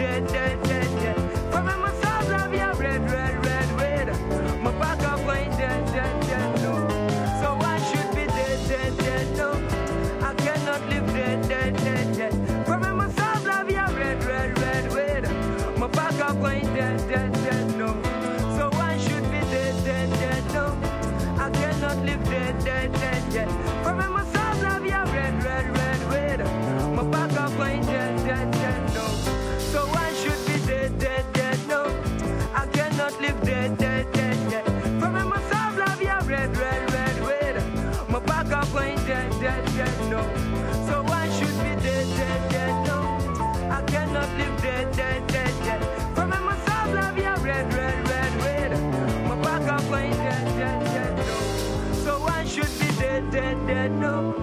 dead, dead, dead, no.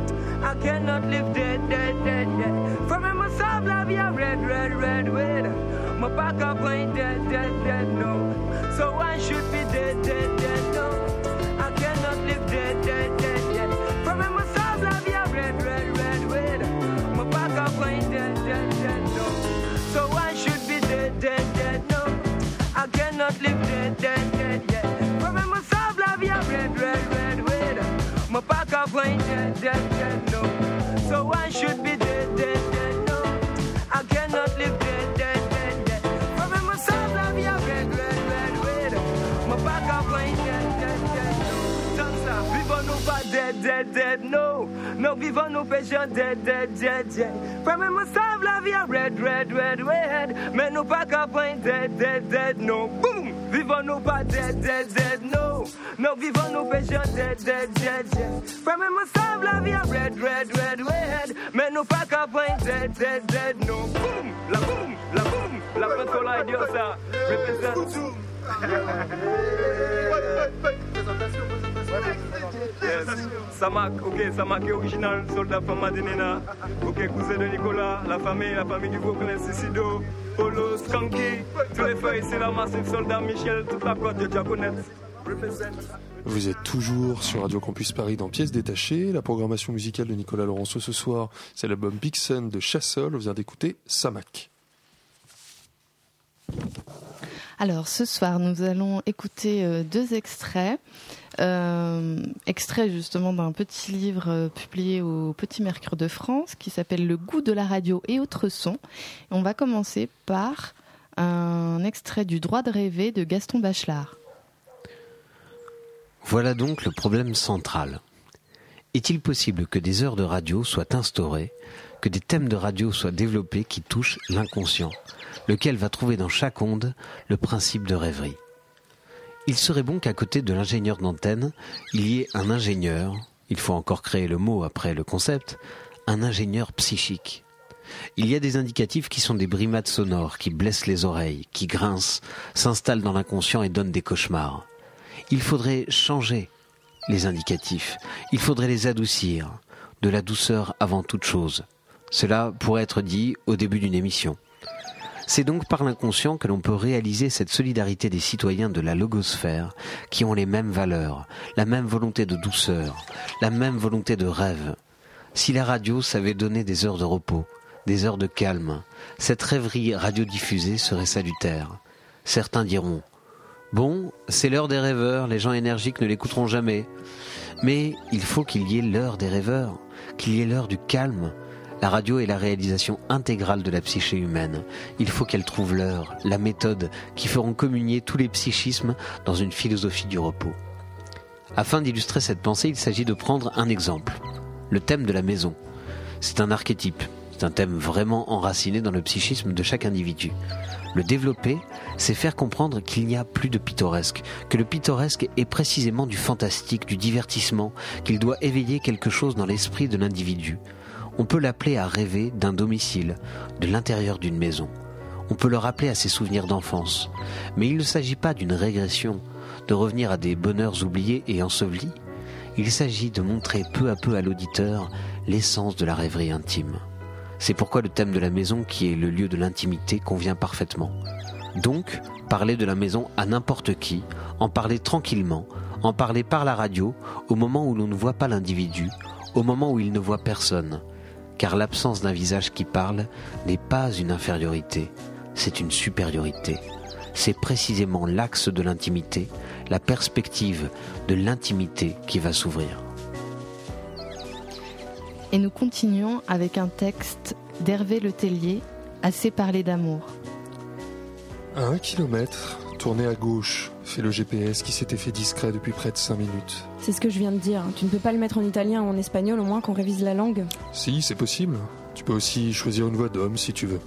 I cannot live dead, dead, dead yet. For me, myself, love you, red, red, red, red. My back up ain't dead, dead, dead, no. So I should be dead, dead, dead, dead, no. No vivant, nos patient, dead, dead, dead, dead. From him myself, la via red, red, red, red. Mais nous pas capables. dead, dead, dead, no. Boom! Vivons no pas dead, dead, dead, no. No vivant, nos patient, dead, dead, dead, dead. From him myself, la via red, red, red, red. Mais nous pas capables. dead, dead, dead, no. Boom! La boom! La boom! La consola idiosa. Represent. Présentation, présentation. Yes. Samak, ok, Samak est original, soldat femme Madenena. Ok, cousin de Nicolas, la famille, la famille du Vauclin, Sicido, Polo, Skanky, tous les feuilles, c'est la massive soldat Michel, toute la côte de. Represent. Vous êtes toujours sur Radio Campus Paris dans Pièces détachées. La programmation musicale de Nicolas Laurenceau ce soir, c'est l'album Big Sun de Chassol. On vient d'écouter Samak. Alors ce soir, nous allons écouter euh, deux extraits. Euh, extraits justement d'un petit livre euh, publié au Petit Mercure de France qui s'appelle Le goût de la radio et autres sons. On va commencer par un extrait du droit de rêver de Gaston Bachelard. Voilà donc le problème central. Est-il possible que des heures de radio soient instaurées, que des thèmes de radio soient développés qui touchent l'inconscient, lequel va trouver dans chaque onde le principe de rêverie? Il serait bon qu'à côté de l'ingénieur d'antenne, il y ait un ingénieur, il faut encore créer le mot après le concept, un ingénieur psychique. Il y a des indicatifs qui sont des brimades sonores, qui blessent les oreilles, qui grincent, s'installent dans l'inconscient et donnent des cauchemars. Il faudrait changer les indicatifs, il faudrait les adoucir, de la douceur avant toute chose. Cela pourrait être dit au début d'une émission. C'est donc par l'inconscient que l'on peut réaliser cette solidarité des citoyens de la logosphère qui ont les mêmes valeurs, la même volonté de douceur, la même volonté de rêve. Si la radio savait donner des heures de repos, des heures de calme, cette rêverie radiodiffusée serait salutaire. Certains diront Bon, c'est l'heure des rêveurs, les gens énergiques ne l'écouteront jamais. Mais il faut qu'il y ait l'heure des rêveurs, qu'il y ait l'heure du calme. La radio est la réalisation intégrale de la psyché humaine. Il faut qu'elle trouve l'heure, la méthode qui feront communier tous les psychismes dans une philosophie du repos. Afin d'illustrer cette pensée, il s'agit de prendre un exemple. Le thème de la maison. C'est un archétype. C'est un thème vraiment enraciné dans le psychisme de chaque individu. Le développer, c'est faire comprendre qu'il n'y a plus de pittoresque, que le pittoresque est précisément du fantastique, du divertissement, qu'il doit éveiller quelque chose dans l'esprit de l'individu. On peut l'appeler à rêver d'un domicile, de l'intérieur d'une maison. On peut le rappeler à ses souvenirs d'enfance. Mais il ne s'agit pas d'une régression, de revenir à des bonheurs oubliés et ensevelis. Il s'agit de montrer peu à peu à l'auditeur l'essence de la rêverie intime. C'est pourquoi le thème de la maison, qui est le lieu de l'intimité, convient parfaitement. Donc, parler de la maison à n'importe qui, en parler tranquillement, en parler par la radio, au moment où l'on ne voit pas l'individu, au moment où il ne voit personne. Car l'absence d'un visage qui parle n'est pas une infériorité, c'est une supériorité. C'est précisément l'axe de l'intimité, la perspective de l'intimité qui va s'ouvrir. Et nous continuons avec un texte d'Hervé Le Tellier, Assez parlé d'amour. À un kilomètre, tournez à gauche, fait le GPS qui s'était fait discret depuis près de cinq minutes. C'est ce que je viens de dire. Tu ne peux pas le mettre en italien ou en espagnol, au moins qu'on révise la langue. Si, c'est possible. Tu peux aussi choisir une voie d'homme si tu veux.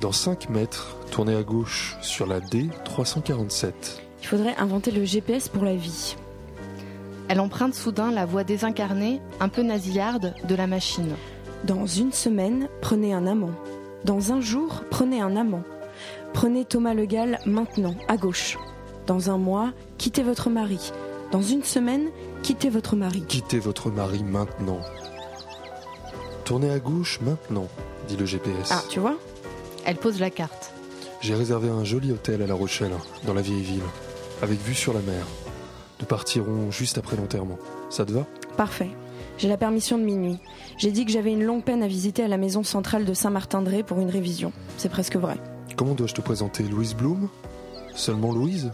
Dans 5 mètres, tournez à gauche sur la D347. Il faudrait inventer le GPS pour la vie. Elle emprunte soudain la voix désincarnée, un peu nasillarde, de la machine. Dans une semaine, prenez un amant. Dans un jour, prenez un amant. Prenez Thomas Le Gall maintenant, à gauche. Dans un mois, quittez votre mari. Dans une semaine, quittez votre mari. Quittez votre mari maintenant. Tournez à gauche maintenant, dit le GPS. Ah, tu vois? Elle pose la carte. J'ai réservé un joli hôtel à La Rochelle, dans la vieille ville, avec vue sur la mer. Nous partirons juste après l'enterrement. Ça te va? Parfait. J'ai la permission de minuit. J'ai dit que j'avais une longue peine à visiter à la maison centrale de Saint-Martin-de-Ré pour une révision. C'est presque vrai. Comment dois-je te présenter Louise Bloom? Seulement Louise?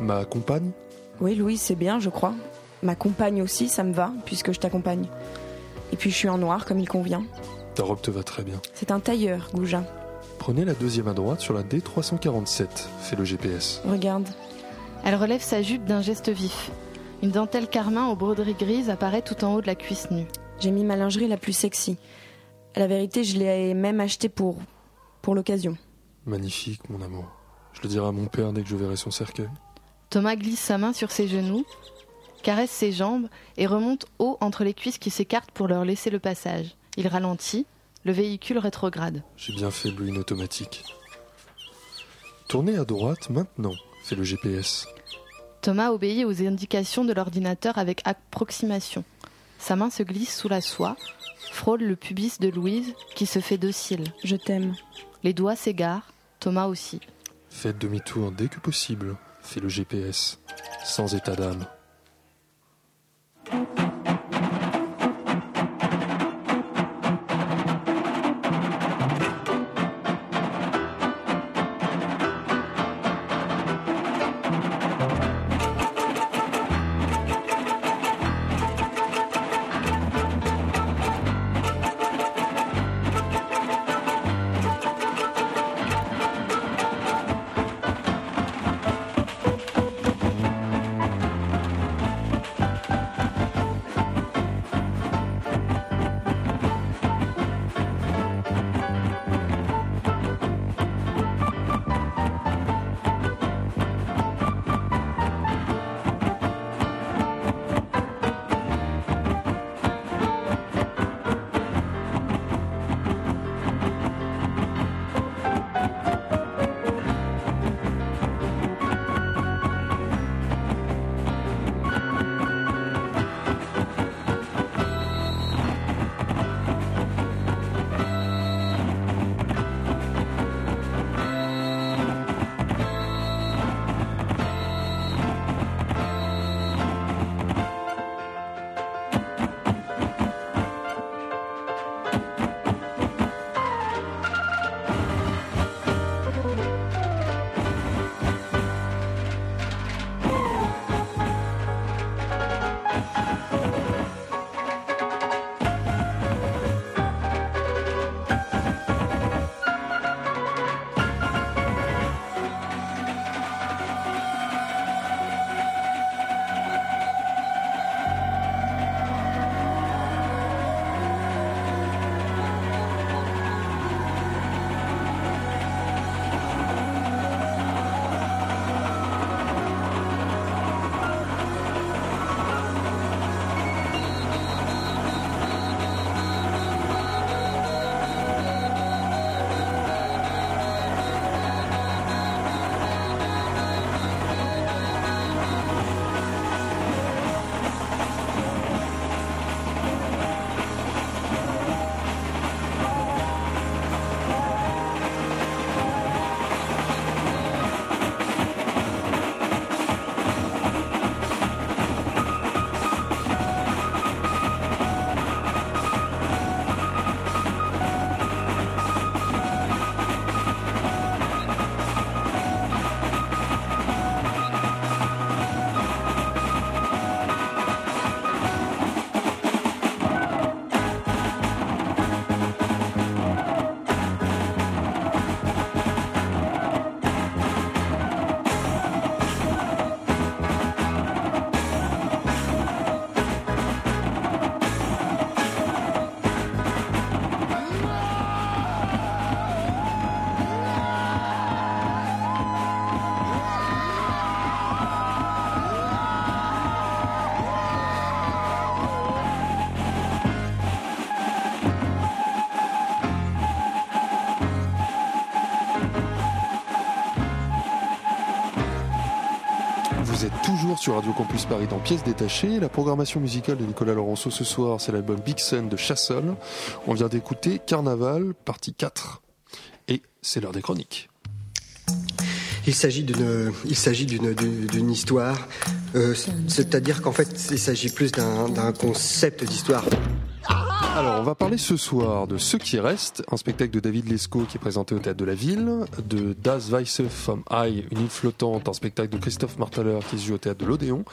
Ma compagne? Oui, Louise, c'est bien, je crois. Ma compagne aussi, ça me va, puisque je t'accompagne. Et puis je suis en noir, comme il convient. Ta robe te va très bien. C'est un tailleur, Goujin. Prenez la deuxième à droite sur la D347, fait le GPS. Regarde. Elle relève sa jupe d'un geste vif. Une dentelle carmin aux broderies grises apparaît tout en haut de la cuisse nue. J'ai mis ma lingerie la plus sexy. À la vérité, je l'ai même achetée pour. pour l'occasion. Magnifique, mon amour. Je le dirai à mon père dès que je verrai son cercueil. Thomas glisse sa main sur ses genoux, caresse ses jambes et remonte haut entre les cuisses qui s'écartent pour leur laisser le passage. Il ralentit, le véhicule rétrograde. J'ai bien fait le automatique. Tournez à droite maintenant, fait le GPS. Thomas obéit aux indications de l'ordinateur avec approximation. Sa main se glisse sous la soie, frôle le pubis de Louise qui se fait docile. Je t'aime. Les doigts s'égarent, Thomas aussi. Faites demi-tour dès que possible, fait le GPS, sans état d'âme. Sur Radio Campus Paris dans Pièces détachées. La programmation musicale de Nicolas Laurenceau ce soir, c'est l'album Big Sun de Chassol. On vient d'écouter Carnaval, partie 4. Et c'est l'heure des chroniques. Il s'agit d'une, il s'agit d'une, d'une d'une histoire. Euh, c'est-à-dire qu'en fait, il s'agit plus d'un, d'un concept d'histoire. Alors, on va parler ce soir de Ce qui reste, un spectacle de David Lescaut qui est présenté au Théâtre de la Ville, de Das Weisse vom une île flottante, un spectacle de Christophe Martaler qui se joue au Théâtre de l'Odéon.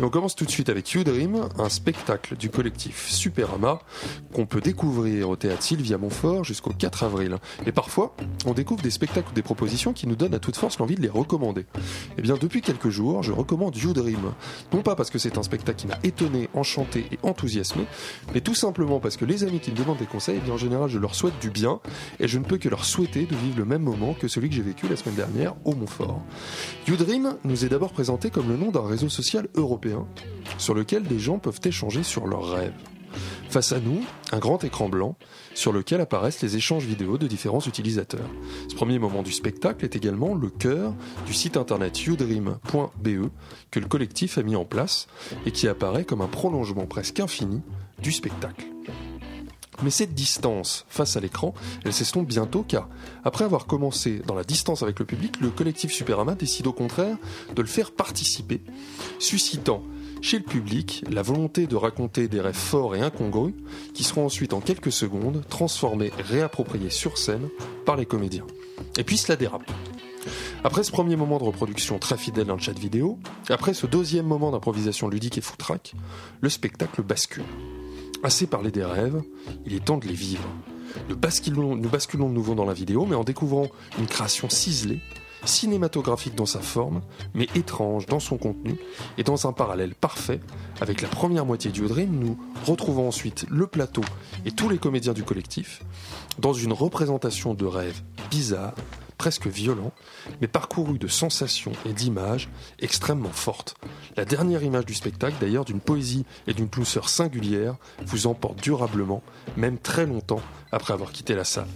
Et on commence tout de suite avec You Dream, un spectacle du collectif Superama qu'on peut découvrir au Théâtre Sylvia Montfort jusqu'au 4 avril. Et parfois, on découvre des spectacles ou des propositions qui nous donnent à toute force l'envie de les recommander. Eh bien, depuis quelques jours, je recommande You Dream. Non pas parce que c'est un spectacle qui m'a étonné, enchanté et enthousiasmé, mais tout simplement parce que les amis qui me demandent des conseils, eh bien, en général, je leur souhaite du bien et je ne peux que leur souhaiter de vivre le même moment que celui que j'ai vécu la semaine dernière au Montfort. YouDream nous est d'abord présenté comme le nom d'un réseau social européen sur lequel des gens peuvent échanger sur leurs rêves. Face à nous, un grand écran blanc sur lequel apparaissent les échanges vidéo de différents utilisateurs. Ce premier moment du spectacle est également le cœur du site internet youdream.be que le collectif a mis en place et qui apparaît comme un prolongement presque infini du spectacle. Mais cette distance face à l'écran, elle s'estompe bientôt car, après avoir commencé dans la distance avec le public, le collectif Superama décide au contraire de le faire participer, suscitant chez le public la volonté de raconter des rêves forts et incongrus qui seront ensuite en quelques secondes transformés réappropriés sur scène par les comédiens. Et puis cela dérape. Après ce premier moment de reproduction très fidèle d'un chat vidéo, après ce deuxième moment d'improvisation ludique et foutraque, le spectacle bascule. Assez parlé des rêves, il est temps de les vivre. Nous basculons, de nouveau dans la vidéo, mais en découvrant une création ciselée, cinématographique dans sa forme, mais étrange dans son contenu, et dans un parallèle parfait avec la première moitié du Dream, nous retrouvons ensuite le plateau et tous les comédiens du collectif dans une représentation de rêves bizarres, presque violents, mais parcourus de sensations et d'images extrêmement fortes. La dernière image du spectacle, d'ailleurs, d'une poésie et d'une douceur singulière, vous emporte durablement, même très longtemps après avoir quitté la salle.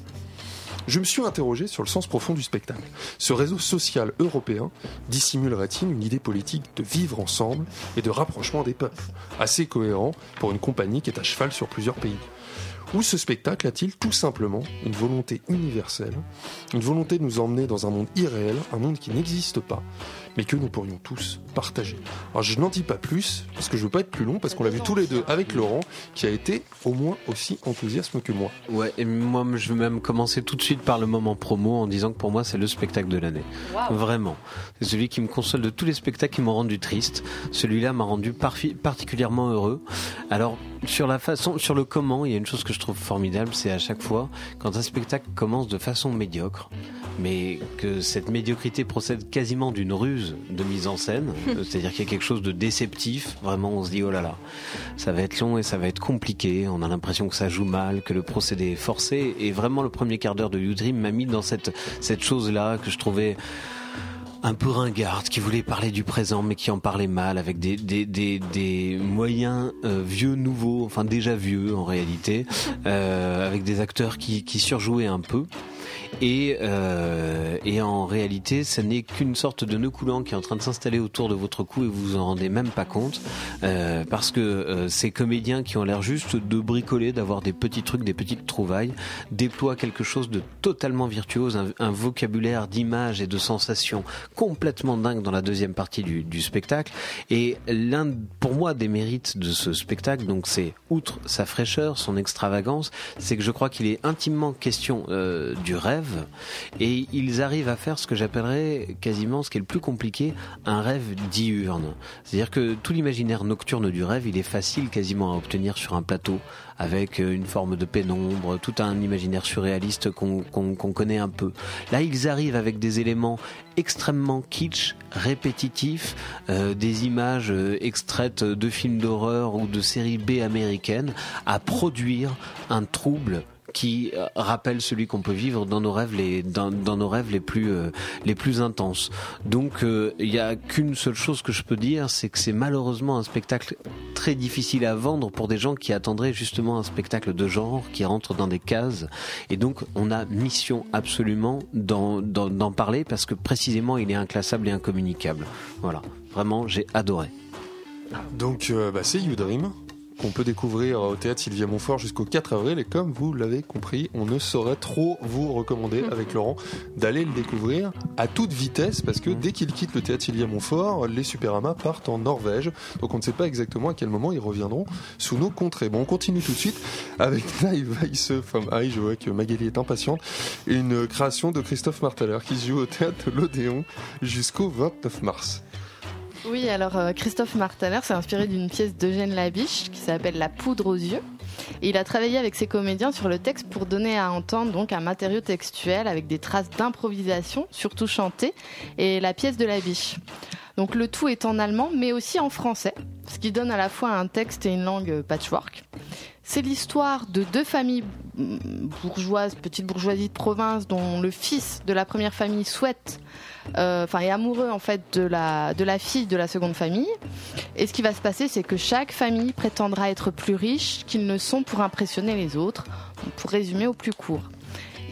Je me suis interrogé sur le sens profond du spectacle. Ce réseau social européen dissimulerait-il une idée politique de vivre ensemble et de rapprochement des peuples, assez cohérent pour une compagnie qui est à cheval sur plusieurs pays? Ou ce spectacle a-t-il tout simplement une volonté universelle, une volonté de nous emmener dans un monde irréel, un monde qui n'existe pas, mais que nous pourrions tous partager? Alors je n'en dis pas plus, parce que je veux pas être plus long, parce qu'on l'a vu tous les deux avec Laurent, qui a été au moins aussi enthousiaste que moi. Ouais, et moi je veux même commencer tout de suite par le moment promo en disant que pour moi c'est le spectacle de l'année. Vraiment. C'est celui qui me console de tous les spectacles qui m'ont rendu triste. Celui-là m'a rendu particulièrement heureux. Alors sur la façon, sur le comment, il y a une chose que je trouve formidable, c'est à chaque fois quand un spectacle commence de façon médiocre, mais que cette médiocrité procède quasiment d'une ruse de mise en scène, c'est-à-dire qu'il y a quelque chose de déceptif. Vraiment, on se dit oh là là, ça va être long et ça va être compliqué. On a l'impression que ça joue mal, que le procédé est forcé. Et vraiment, le premier quart d'heure de You Dream m'a mis dans cette cette chose-là que je trouvais un peu ringarde, qui voulait parler du présent mais qui en parlait mal, avec des, des, des, des moyens euh, vieux, nouveaux, enfin déjà vieux en réalité, euh, avec des acteurs qui, qui surjouaient un peu. Et, euh, et en réalité, ce n'est qu'une sorte de nœud coulant qui est en train de s'installer autour de votre cou et vous vous en rendez même pas compte, euh, parce que euh, ces comédiens qui ont l'air juste de bricoler, d'avoir des petits trucs, des petites trouvailles, déploient quelque chose de totalement virtuose, un, un vocabulaire d'images et de sensations complètement dingue dans la deuxième partie du, du spectacle. Et l'un, pour moi, des mérites de ce spectacle, donc c'est outre sa fraîcheur, son extravagance, c'est que je crois qu'il est intimement question euh, du rêve et ils arrivent à faire ce que j'appellerais quasiment ce qui est le plus compliqué, un rêve diurne. C'est-à-dire que tout l'imaginaire nocturne du rêve, il est facile quasiment à obtenir sur un plateau avec euh, une forme de pénombre, tout un imaginaire surréaliste qu'on connaît un peu. Là, ils arrivent avec des éléments extrêmement kitsch, répétitifs, euh, des images euh, extraites de films d'horreur ou de séries B américaines, à produire un trouble qui euh, rappelle celui qu'on peut vivre dans nos rêves les dans, nos rêves les plus euh, les plus intenses. Donc euh, il y a qu'une seule chose que je peux dire, c'est que c'est malheureusement un spectacle très difficile à vendre pour des gens qui attendraient justement un spectacle de genre qui rentre dans des cases. Et donc on a mission absolument d'en parler parce que précisément il est inclassable et incommunicable. Voilà. Vraiment, j'ai adoré. Donc, euh, bah, c'est You Dream qu'on peut découvrir au théâtre Sylvia Montfort jusqu'au 4 avril. Et comme vous l'avez compris, on ne saurait trop vous recommander avec Laurent d'aller le découvrir à toute vitesse parce que dès qu'il quitte le théâtre Sylvia Montfort, les Superamas partent en Norvège. Donc on ne sait pas exactement à quel moment ils reviendront sous nos contrées. Bon, on continue tout de suite avec Night Vice from High. Je vois que Magali est impatiente. Une création de Christophe Marteller qui se joue au théâtre l'Odéon jusqu'au 29 mars. Oui, alors euh, Christophe Marteller s'est inspiré d'une pièce d'Eugène Labiche qui s'appelle La poudre aux yeux. Il a travaillé avec ses comédiens sur le texte pour donner à entendre donc un matériau textuel avec des traces d'improvisation, surtout chantées, et la pièce de Labiche. Donc le tout est en allemand, mais aussi en français, ce qui donne à la fois un texte et une langue patchwork. C'est l'histoire de deux familles mm, bourgeoises, petites bourgeoisies de province, dont le fils de la première famille souhaite, euh, enfin est amoureux en fait de la de la fille de la seconde famille. Et ce qui va se passer, c'est que chaque famille prétendra être plus riche qu'ils ne sont pour impressionner les autres. Pour résumer au plus court.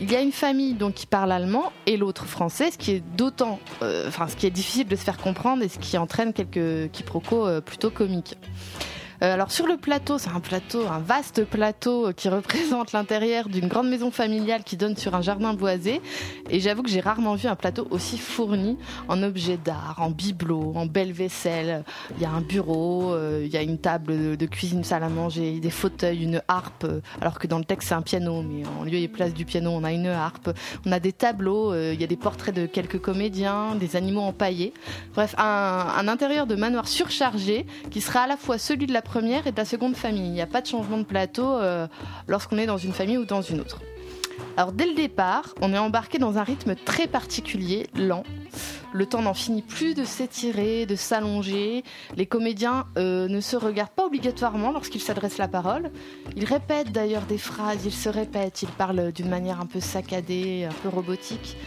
Il y a une famille donc qui parle allemand et l'autre français, ce qui est d'autant, euh, enfin ce qui est difficile de se faire comprendre et ce qui entraîne quelques quiproquos euh, plutôt comiques. Euh, alors sur le plateau, c'est un plateau, un vaste plateau euh, qui représente l'intérieur d'une grande maison familiale qui donne sur un jardin boisé. Et j'avoue que j'ai rarement vu un plateau aussi fourni en objets d'art, en bibelots, en belle vaisselle. Il y a un bureau, euh, il y a une table de, cuisine, salle à manger, des fauteuils, une harpe. Alors que dans le texte c'est un piano, mais en lieu et place du piano, on a une harpe. On a des tableaux, il y a des portraits de quelques comédiens, des animaux empaillés. Bref, un, un intérieur de manoir surchargé qui sera à la fois celui de la première et la seconde famille. Il n'y a pas de changement de plateau euh, lorsqu'on est dans une famille ou dans une autre. Alors dès le départ, on est embarqué dans un rythme très particulier, lent. Le temps n'en finit plus de s'étirer, de s'allonger. Les comédiens euh, ne se regardent pas obligatoirement lorsqu'ils s'adressent la parole. Ils répètent d'ailleurs des phrases, ils se répètent, ils parlent d'une manière un peu saccadée, un peu robotique.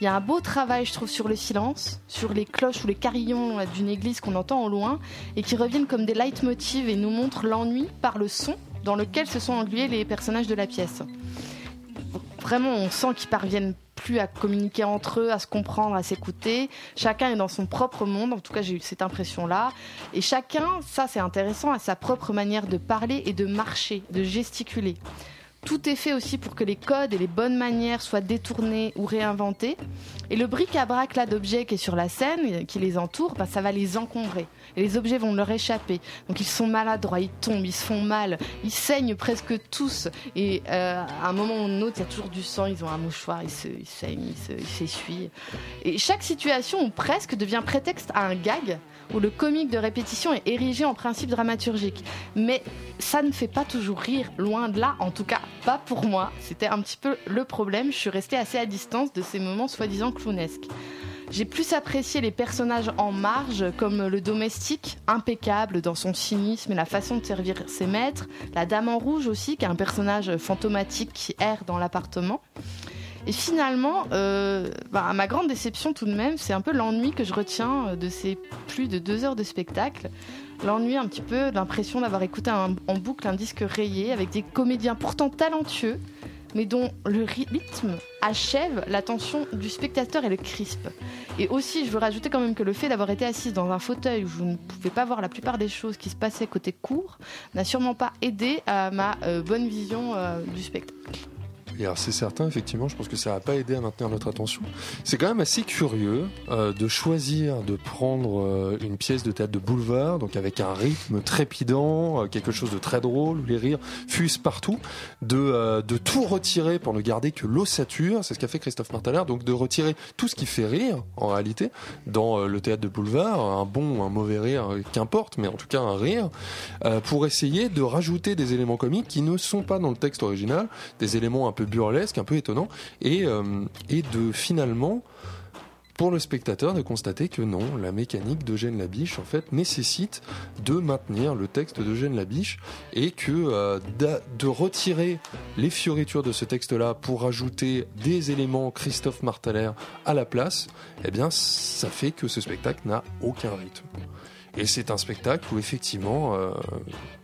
Il y a un beau travail, je trouve, sur le silence, sur les cloches ou les carillons d'une église qu'on entend au loin et qui reviennent comme des leitmotivs et nous montrent l'ennui par le son dans lequel se sont englués les personnages de la pièce. Vraiment, on sent qu'ils parviennent plus à communiquer entre eux, à se comprendre, à s'écouter. Chacun est dans son propre monde, en tout cas j'ai eu cette impression-là. Et chacun, ça c'est intéressant, a sa propre manière de parler et de marcher, de gesticuler. Tout est fait aussi pour que les codes et les bonnes manières soient détournés ou réinventés. Et le bric-à-brac là d'objets qui est sur la scène, qui les entoure, bah, ça va les encombrer. Et les objets vont leur échapper. Donc ils sont maladroits, ils tombent, ils se font mal, ils saignent presque tous. Et euh, à un moment ou un autre, il y a toujours du sang, ils ont un mouchoir, ils, se, ils saignent, ils s'essuient. Et chaque situation, ou presque, devient prétexte à un gag où le comique de répétition est érigé en principe dramaturgique. Mais ça ne fait pas toujours rire, loin de là, en tout cas pas pour moi. C'était un petit peu le problème, je suis restée assez à distance de ces moments soi-disant clownesques. J'ai plus apprécié les personnages en marge, comme le domestique, impeccable dans son cynisme et la façon de servir ses maîtres, la dame en rouge aussi, qui est un personnage fantomatique qui erre dans l'appartement. Et finalement, euh, bah, à ma grande déception tout de même, c'est un peu l'ennui que je retiens euh, de ces plus de deux heures de spectacle. L'ennui un petit peu, l'impression d'avoir écouté en boucle un disque rayé avec des comédiens pourtant talentueux, mais dont le rythme achève l'attention du spectateur et le crisp. Et aussi, je veux rajouter quand même que le fait d'avoir été assise dans un fauteuil où je ne pouvais pas voir la plupart des choses qui se passaient côté court n'a sûrement pas aidé à ma euh, bonne vision du spectacle. Et alors c'est certain, effectivement, je pense que ça n'a pas aidé à maintenir notre attention. C'est quand même assez curieux euh, de choisir de prendre euh, une pièce de théâtre de boulevard, donc avec un rythme trépidant, euh, quelque chose de très drôle, où les rires fusent partout, de, de tout retirer pour ne garder que l'ossature, c'est ce qu'a fait Christophe Martaler, donc de retirer tout ce qui fait rire, en réalité, dans le théâtre de boulevard, un bon ou un mauvais rire, qu'importe, mais en tout cas un rire, pour essayer de rajouter des éléments comiques qui ne sont pas dans le texte original, des éléments un peu burlesque, un peu étonnant, et, euh, et de finalement pour le spectateur de constater que non, la mécanique d'Eugène Labiche en fait nécessite de maintenir le texte d'Eugène Labiche et que euh, de retirer les fioritures de ce texte-là pour ajouter des éléments Christophe Martaler à la place, eh bien ça fait que ce spectacle n'a aucun rythme. Et c'est un spectacle où effectivement euh,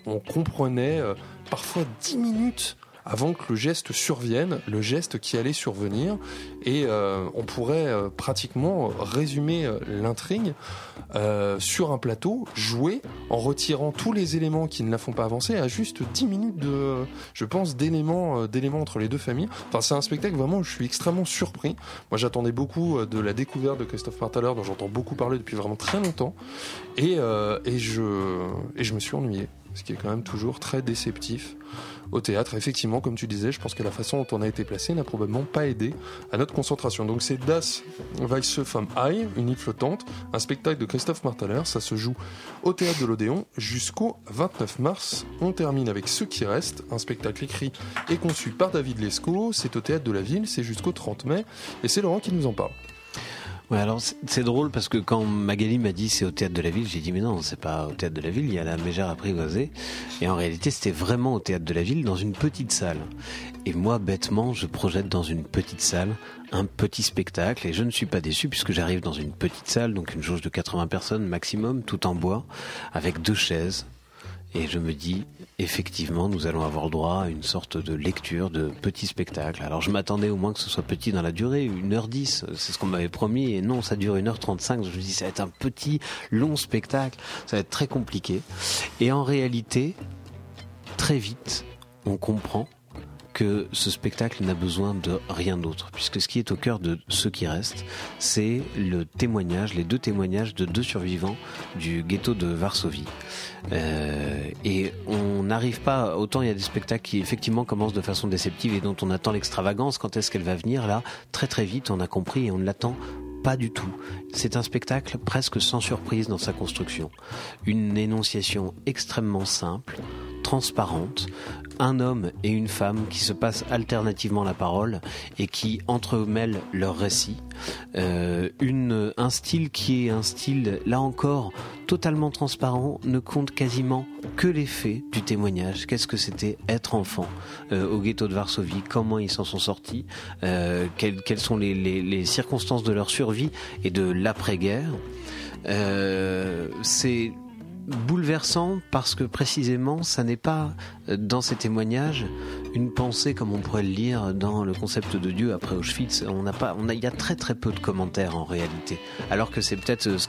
on comprenait parfois dix minutes avant que le geste survienne, le geste qui allait survenir. Et euh, on pourrait euh, pratiquement résumer euh, l'intrigue sur un plateau, jouer en retirant tous les éléments qui ne la font pas avancer à juste 10 minutes de, je pense, d'éléments, d'éléments entre les deux familles. Enfin, c'est un spectacle vraiment où je suis extrêmement surpris. Moi, j'attendais beaucoup de la découverte de Christophe Martaler, dont j'entends beaucoup parler depuis vraiment très longtemps. Et, et, je, et je me suis ennuyé. Ce qui est quand même toujours très déceptif au théâtre. Effectivement, comme tu disais, je pense que la façon dont on a été placé n'a probablement pas aidé à notre concentration. Donc c'est Das Weisse vom Ei, une île flottante, un spectacle de Christophe Martaler. Ça se joue au théâtre de l'Odéon jusqu'au 29 mars. On termine avec Ce qui reste, un spectacle écrit et conçu par David Lescaut. C'est au théâtre de la ville, c'est jusqu'au 30 mai. Et c'est Laurent qui nous en parle. Ouais, alors c'est- drôle parce que quand Magali m'a dit c'est au théâtre de la ville, j'ai dit mais non, c'est pas au théâtre de la ville, il y a la mégère apprivoisée. Et en réalité, c'était vraiment au théâtre de la ville, dans une petite salle. Et moi, bêtement, je projette dans une petite salle un petit spectacle et je ne suis pas déçu puisque j'arrive dans une petite salle, donc une jauge de 80 personnes maximum, tout en bois, avec deux chaises. Et je me dis, effectivement, nous allons avoir droit à une sorte de lecture de petit spectacle. Alors je m'attendais au moins que ce soit petit dans la durée, 1h10, c'est ce qu'on m'avait promis, et non, ça dure 1h35. Je me dis, ça va être un petit, long spectacle, ça va être très compliqué. Et en réalité, très vite, on comprend que ce spectacle n'a besoin de rien d'autre, puisque ce qui est au cœur de ce qui reste, c'est le témoignage, les deux témoignages de deux survivants du ghetto de Varsovie. Euh, et on n'arrive pas, autant il y a des spectacles qui effectivement commencent de façon déceptive et dont on attend l'extravagance, quand est-ce qu'elle va venir, là, très très vite, on a compris et on ne l'attend pas du tout. C'est un spectacle presque sans surprise dans sa construction. Une énonciation extrêmement simple, transparente, un homme et une femme qui se passent alternativement la parole et qui entremêlent leurs récits. Euh, un style qui est un style, là encore, totalement transparent, ne compte quasiment que les faits du témoignage. Qu'est-ce que c'était être enfant euh, au ghetto de Varsovie? Comment ils s'en sont sortis? Euh, quelles, sont les, les, circonstances de leur survie et de l'après-guerre? C'est bouleversant parce que précisément ça n'est pas euh, dans ces témoignages une pensée comme on pourrait le lire dans le concept de Dieu après Auschwitz. On n'a pas on a il y a très très peu de commentaires en réalité. Alors que c'est peut-être ce,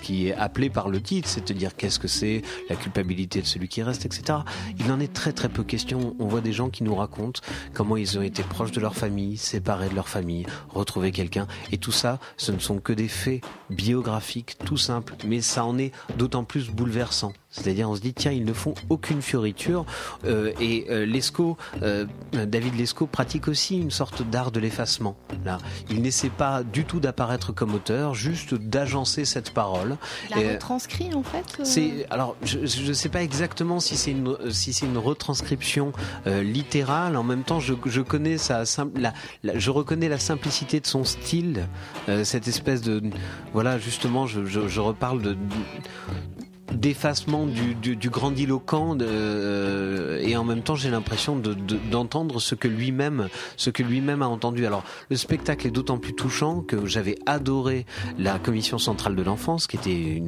qui est appelé par le titre c'est de dire qu'est-ce que c'est la culpabilité de celui qui reste etc il en est très très peu question. On voit des gens qui nous racontent comment ils ont été proches de leur famille séparés de leur famille retrouver quelqu'un. Et tout ça ce ne sont que des faits biographiques tout simples. Mais ça en est d'autant plus bouleversant c'est-à-dire on se dit tiens ils ne font aucune fioriture. Euh, et euh, Lescaut, euh, David Lescaut pratique aussi une sorte d'art de l'effacement là. Il n'essaie pas du tout d'apparaître comme auteur juste d'agencer cette parole. Il a Et, euh, retranscrit en fait euh, c'est alors je ne sais pas exactement si c'est une si c'est une retranscription euh, littérale. En même temps, je, je connais sa simple la, la- je reconnais la simplicité de son style, euh, cette espèce de voilà justement je, je, je reparle de d'effacement du, du, grandiloquent euh, et en même temps j'ai l'impression de- de- d'entendre ce que lui-même ce que lui-même a entendu alors le spectacle est d'autant plus touchant que j'avais adoré la commission centrale de l'enfance qui était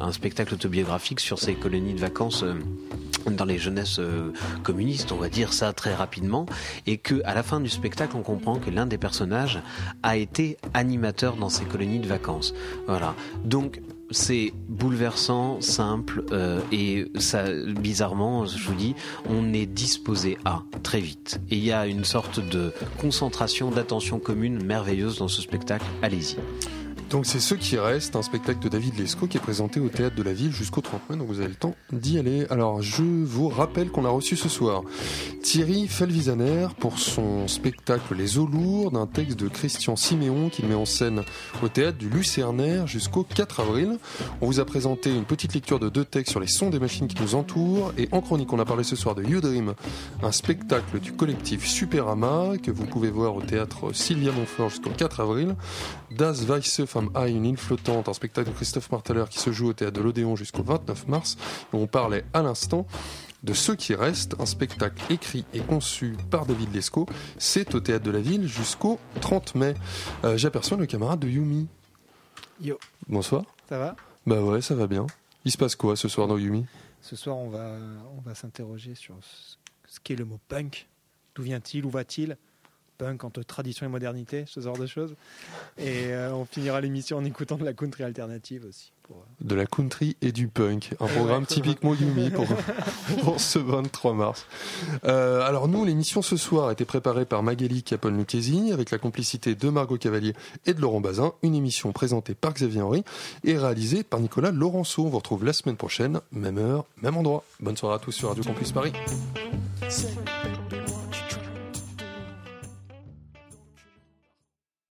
un spectacle autobiographique sur ces colonies de vacances euh, dans les jeunesses euh, communistes, on va dire ça très rapidement, et que à la fin du spectacle, on comprend que l'un des personnages a été animateur dans ces colonies de vacances. Voilà. Donc c'est bouleversant, simple, euh, et ça, bizarrement, je vous dis, on est disposé à très vite. Et il y a une sorte de concentration, d'attention commune merveilleuse dans ce spectacle. Allez-y. Donc c'est ce qui reste, un spectacle de David Lescaut qui est présenté au théâtre de la ville jusqu'au 30 mai, donc vous avez le temps d'y aller. Alors je vous rappelle qu'on a reçu ce soir Thierry Felvisaner pour son spectacle Les eaux lourdes, un texte de Christian Siméon qui met en scène au théâtre du Lucernaire jusqu'au 4 avril. On vous a présenté une petite lecture de deux textes sur les sons des machines qui nous entourent et en chronique on a parlé ce soir de You Dream, un spectacle du collectif Superama que vous pouvez voir au théâtre Sylvia Montfort jusqu'au 4 avril. Das Weiße vom Ei, une île flottante, un spectacle de Christophe Marteller qui se joue au théâtre de l'Odéon jusqu'au 29 mars. Et on parlait à l'instant de Ceux qui restent, un spectacle écrit et conçu par David Lescaut. C'est au théâtre de la ville jusqu'au 30 mai. Euh, J'aperçois le camarade de Yumi. Yo, Bonsoir. ça va? Bah ouais, ça va bien. Il se passe quoi ce soir dans Yumi? Ce soir, on va, on va s'interroger sur ce ce qu'est le mot punk. d'où vient-il, où va-t-il? Punk entre tradition et modernité, ce genre de choses. Et euh, on finira l'émission en écoutant de la country alternative aussi. Pour... euh, De la country et du punk. Un programme typiquement Yumi pour, pour ce 23 mars. Euh, alors nous, l'émission ce soir a été préparée par Magali capone lucchesini avec la complicité de Margot Cavalier et de Laurent Bazin. Une émission présentée par Xavier Henry et réalisée par Nicolas Laurenceau. On vous retrouve la semaine prochaine, même heure, même endroit. Bonne soirée à tous sur Radio Campus Paris.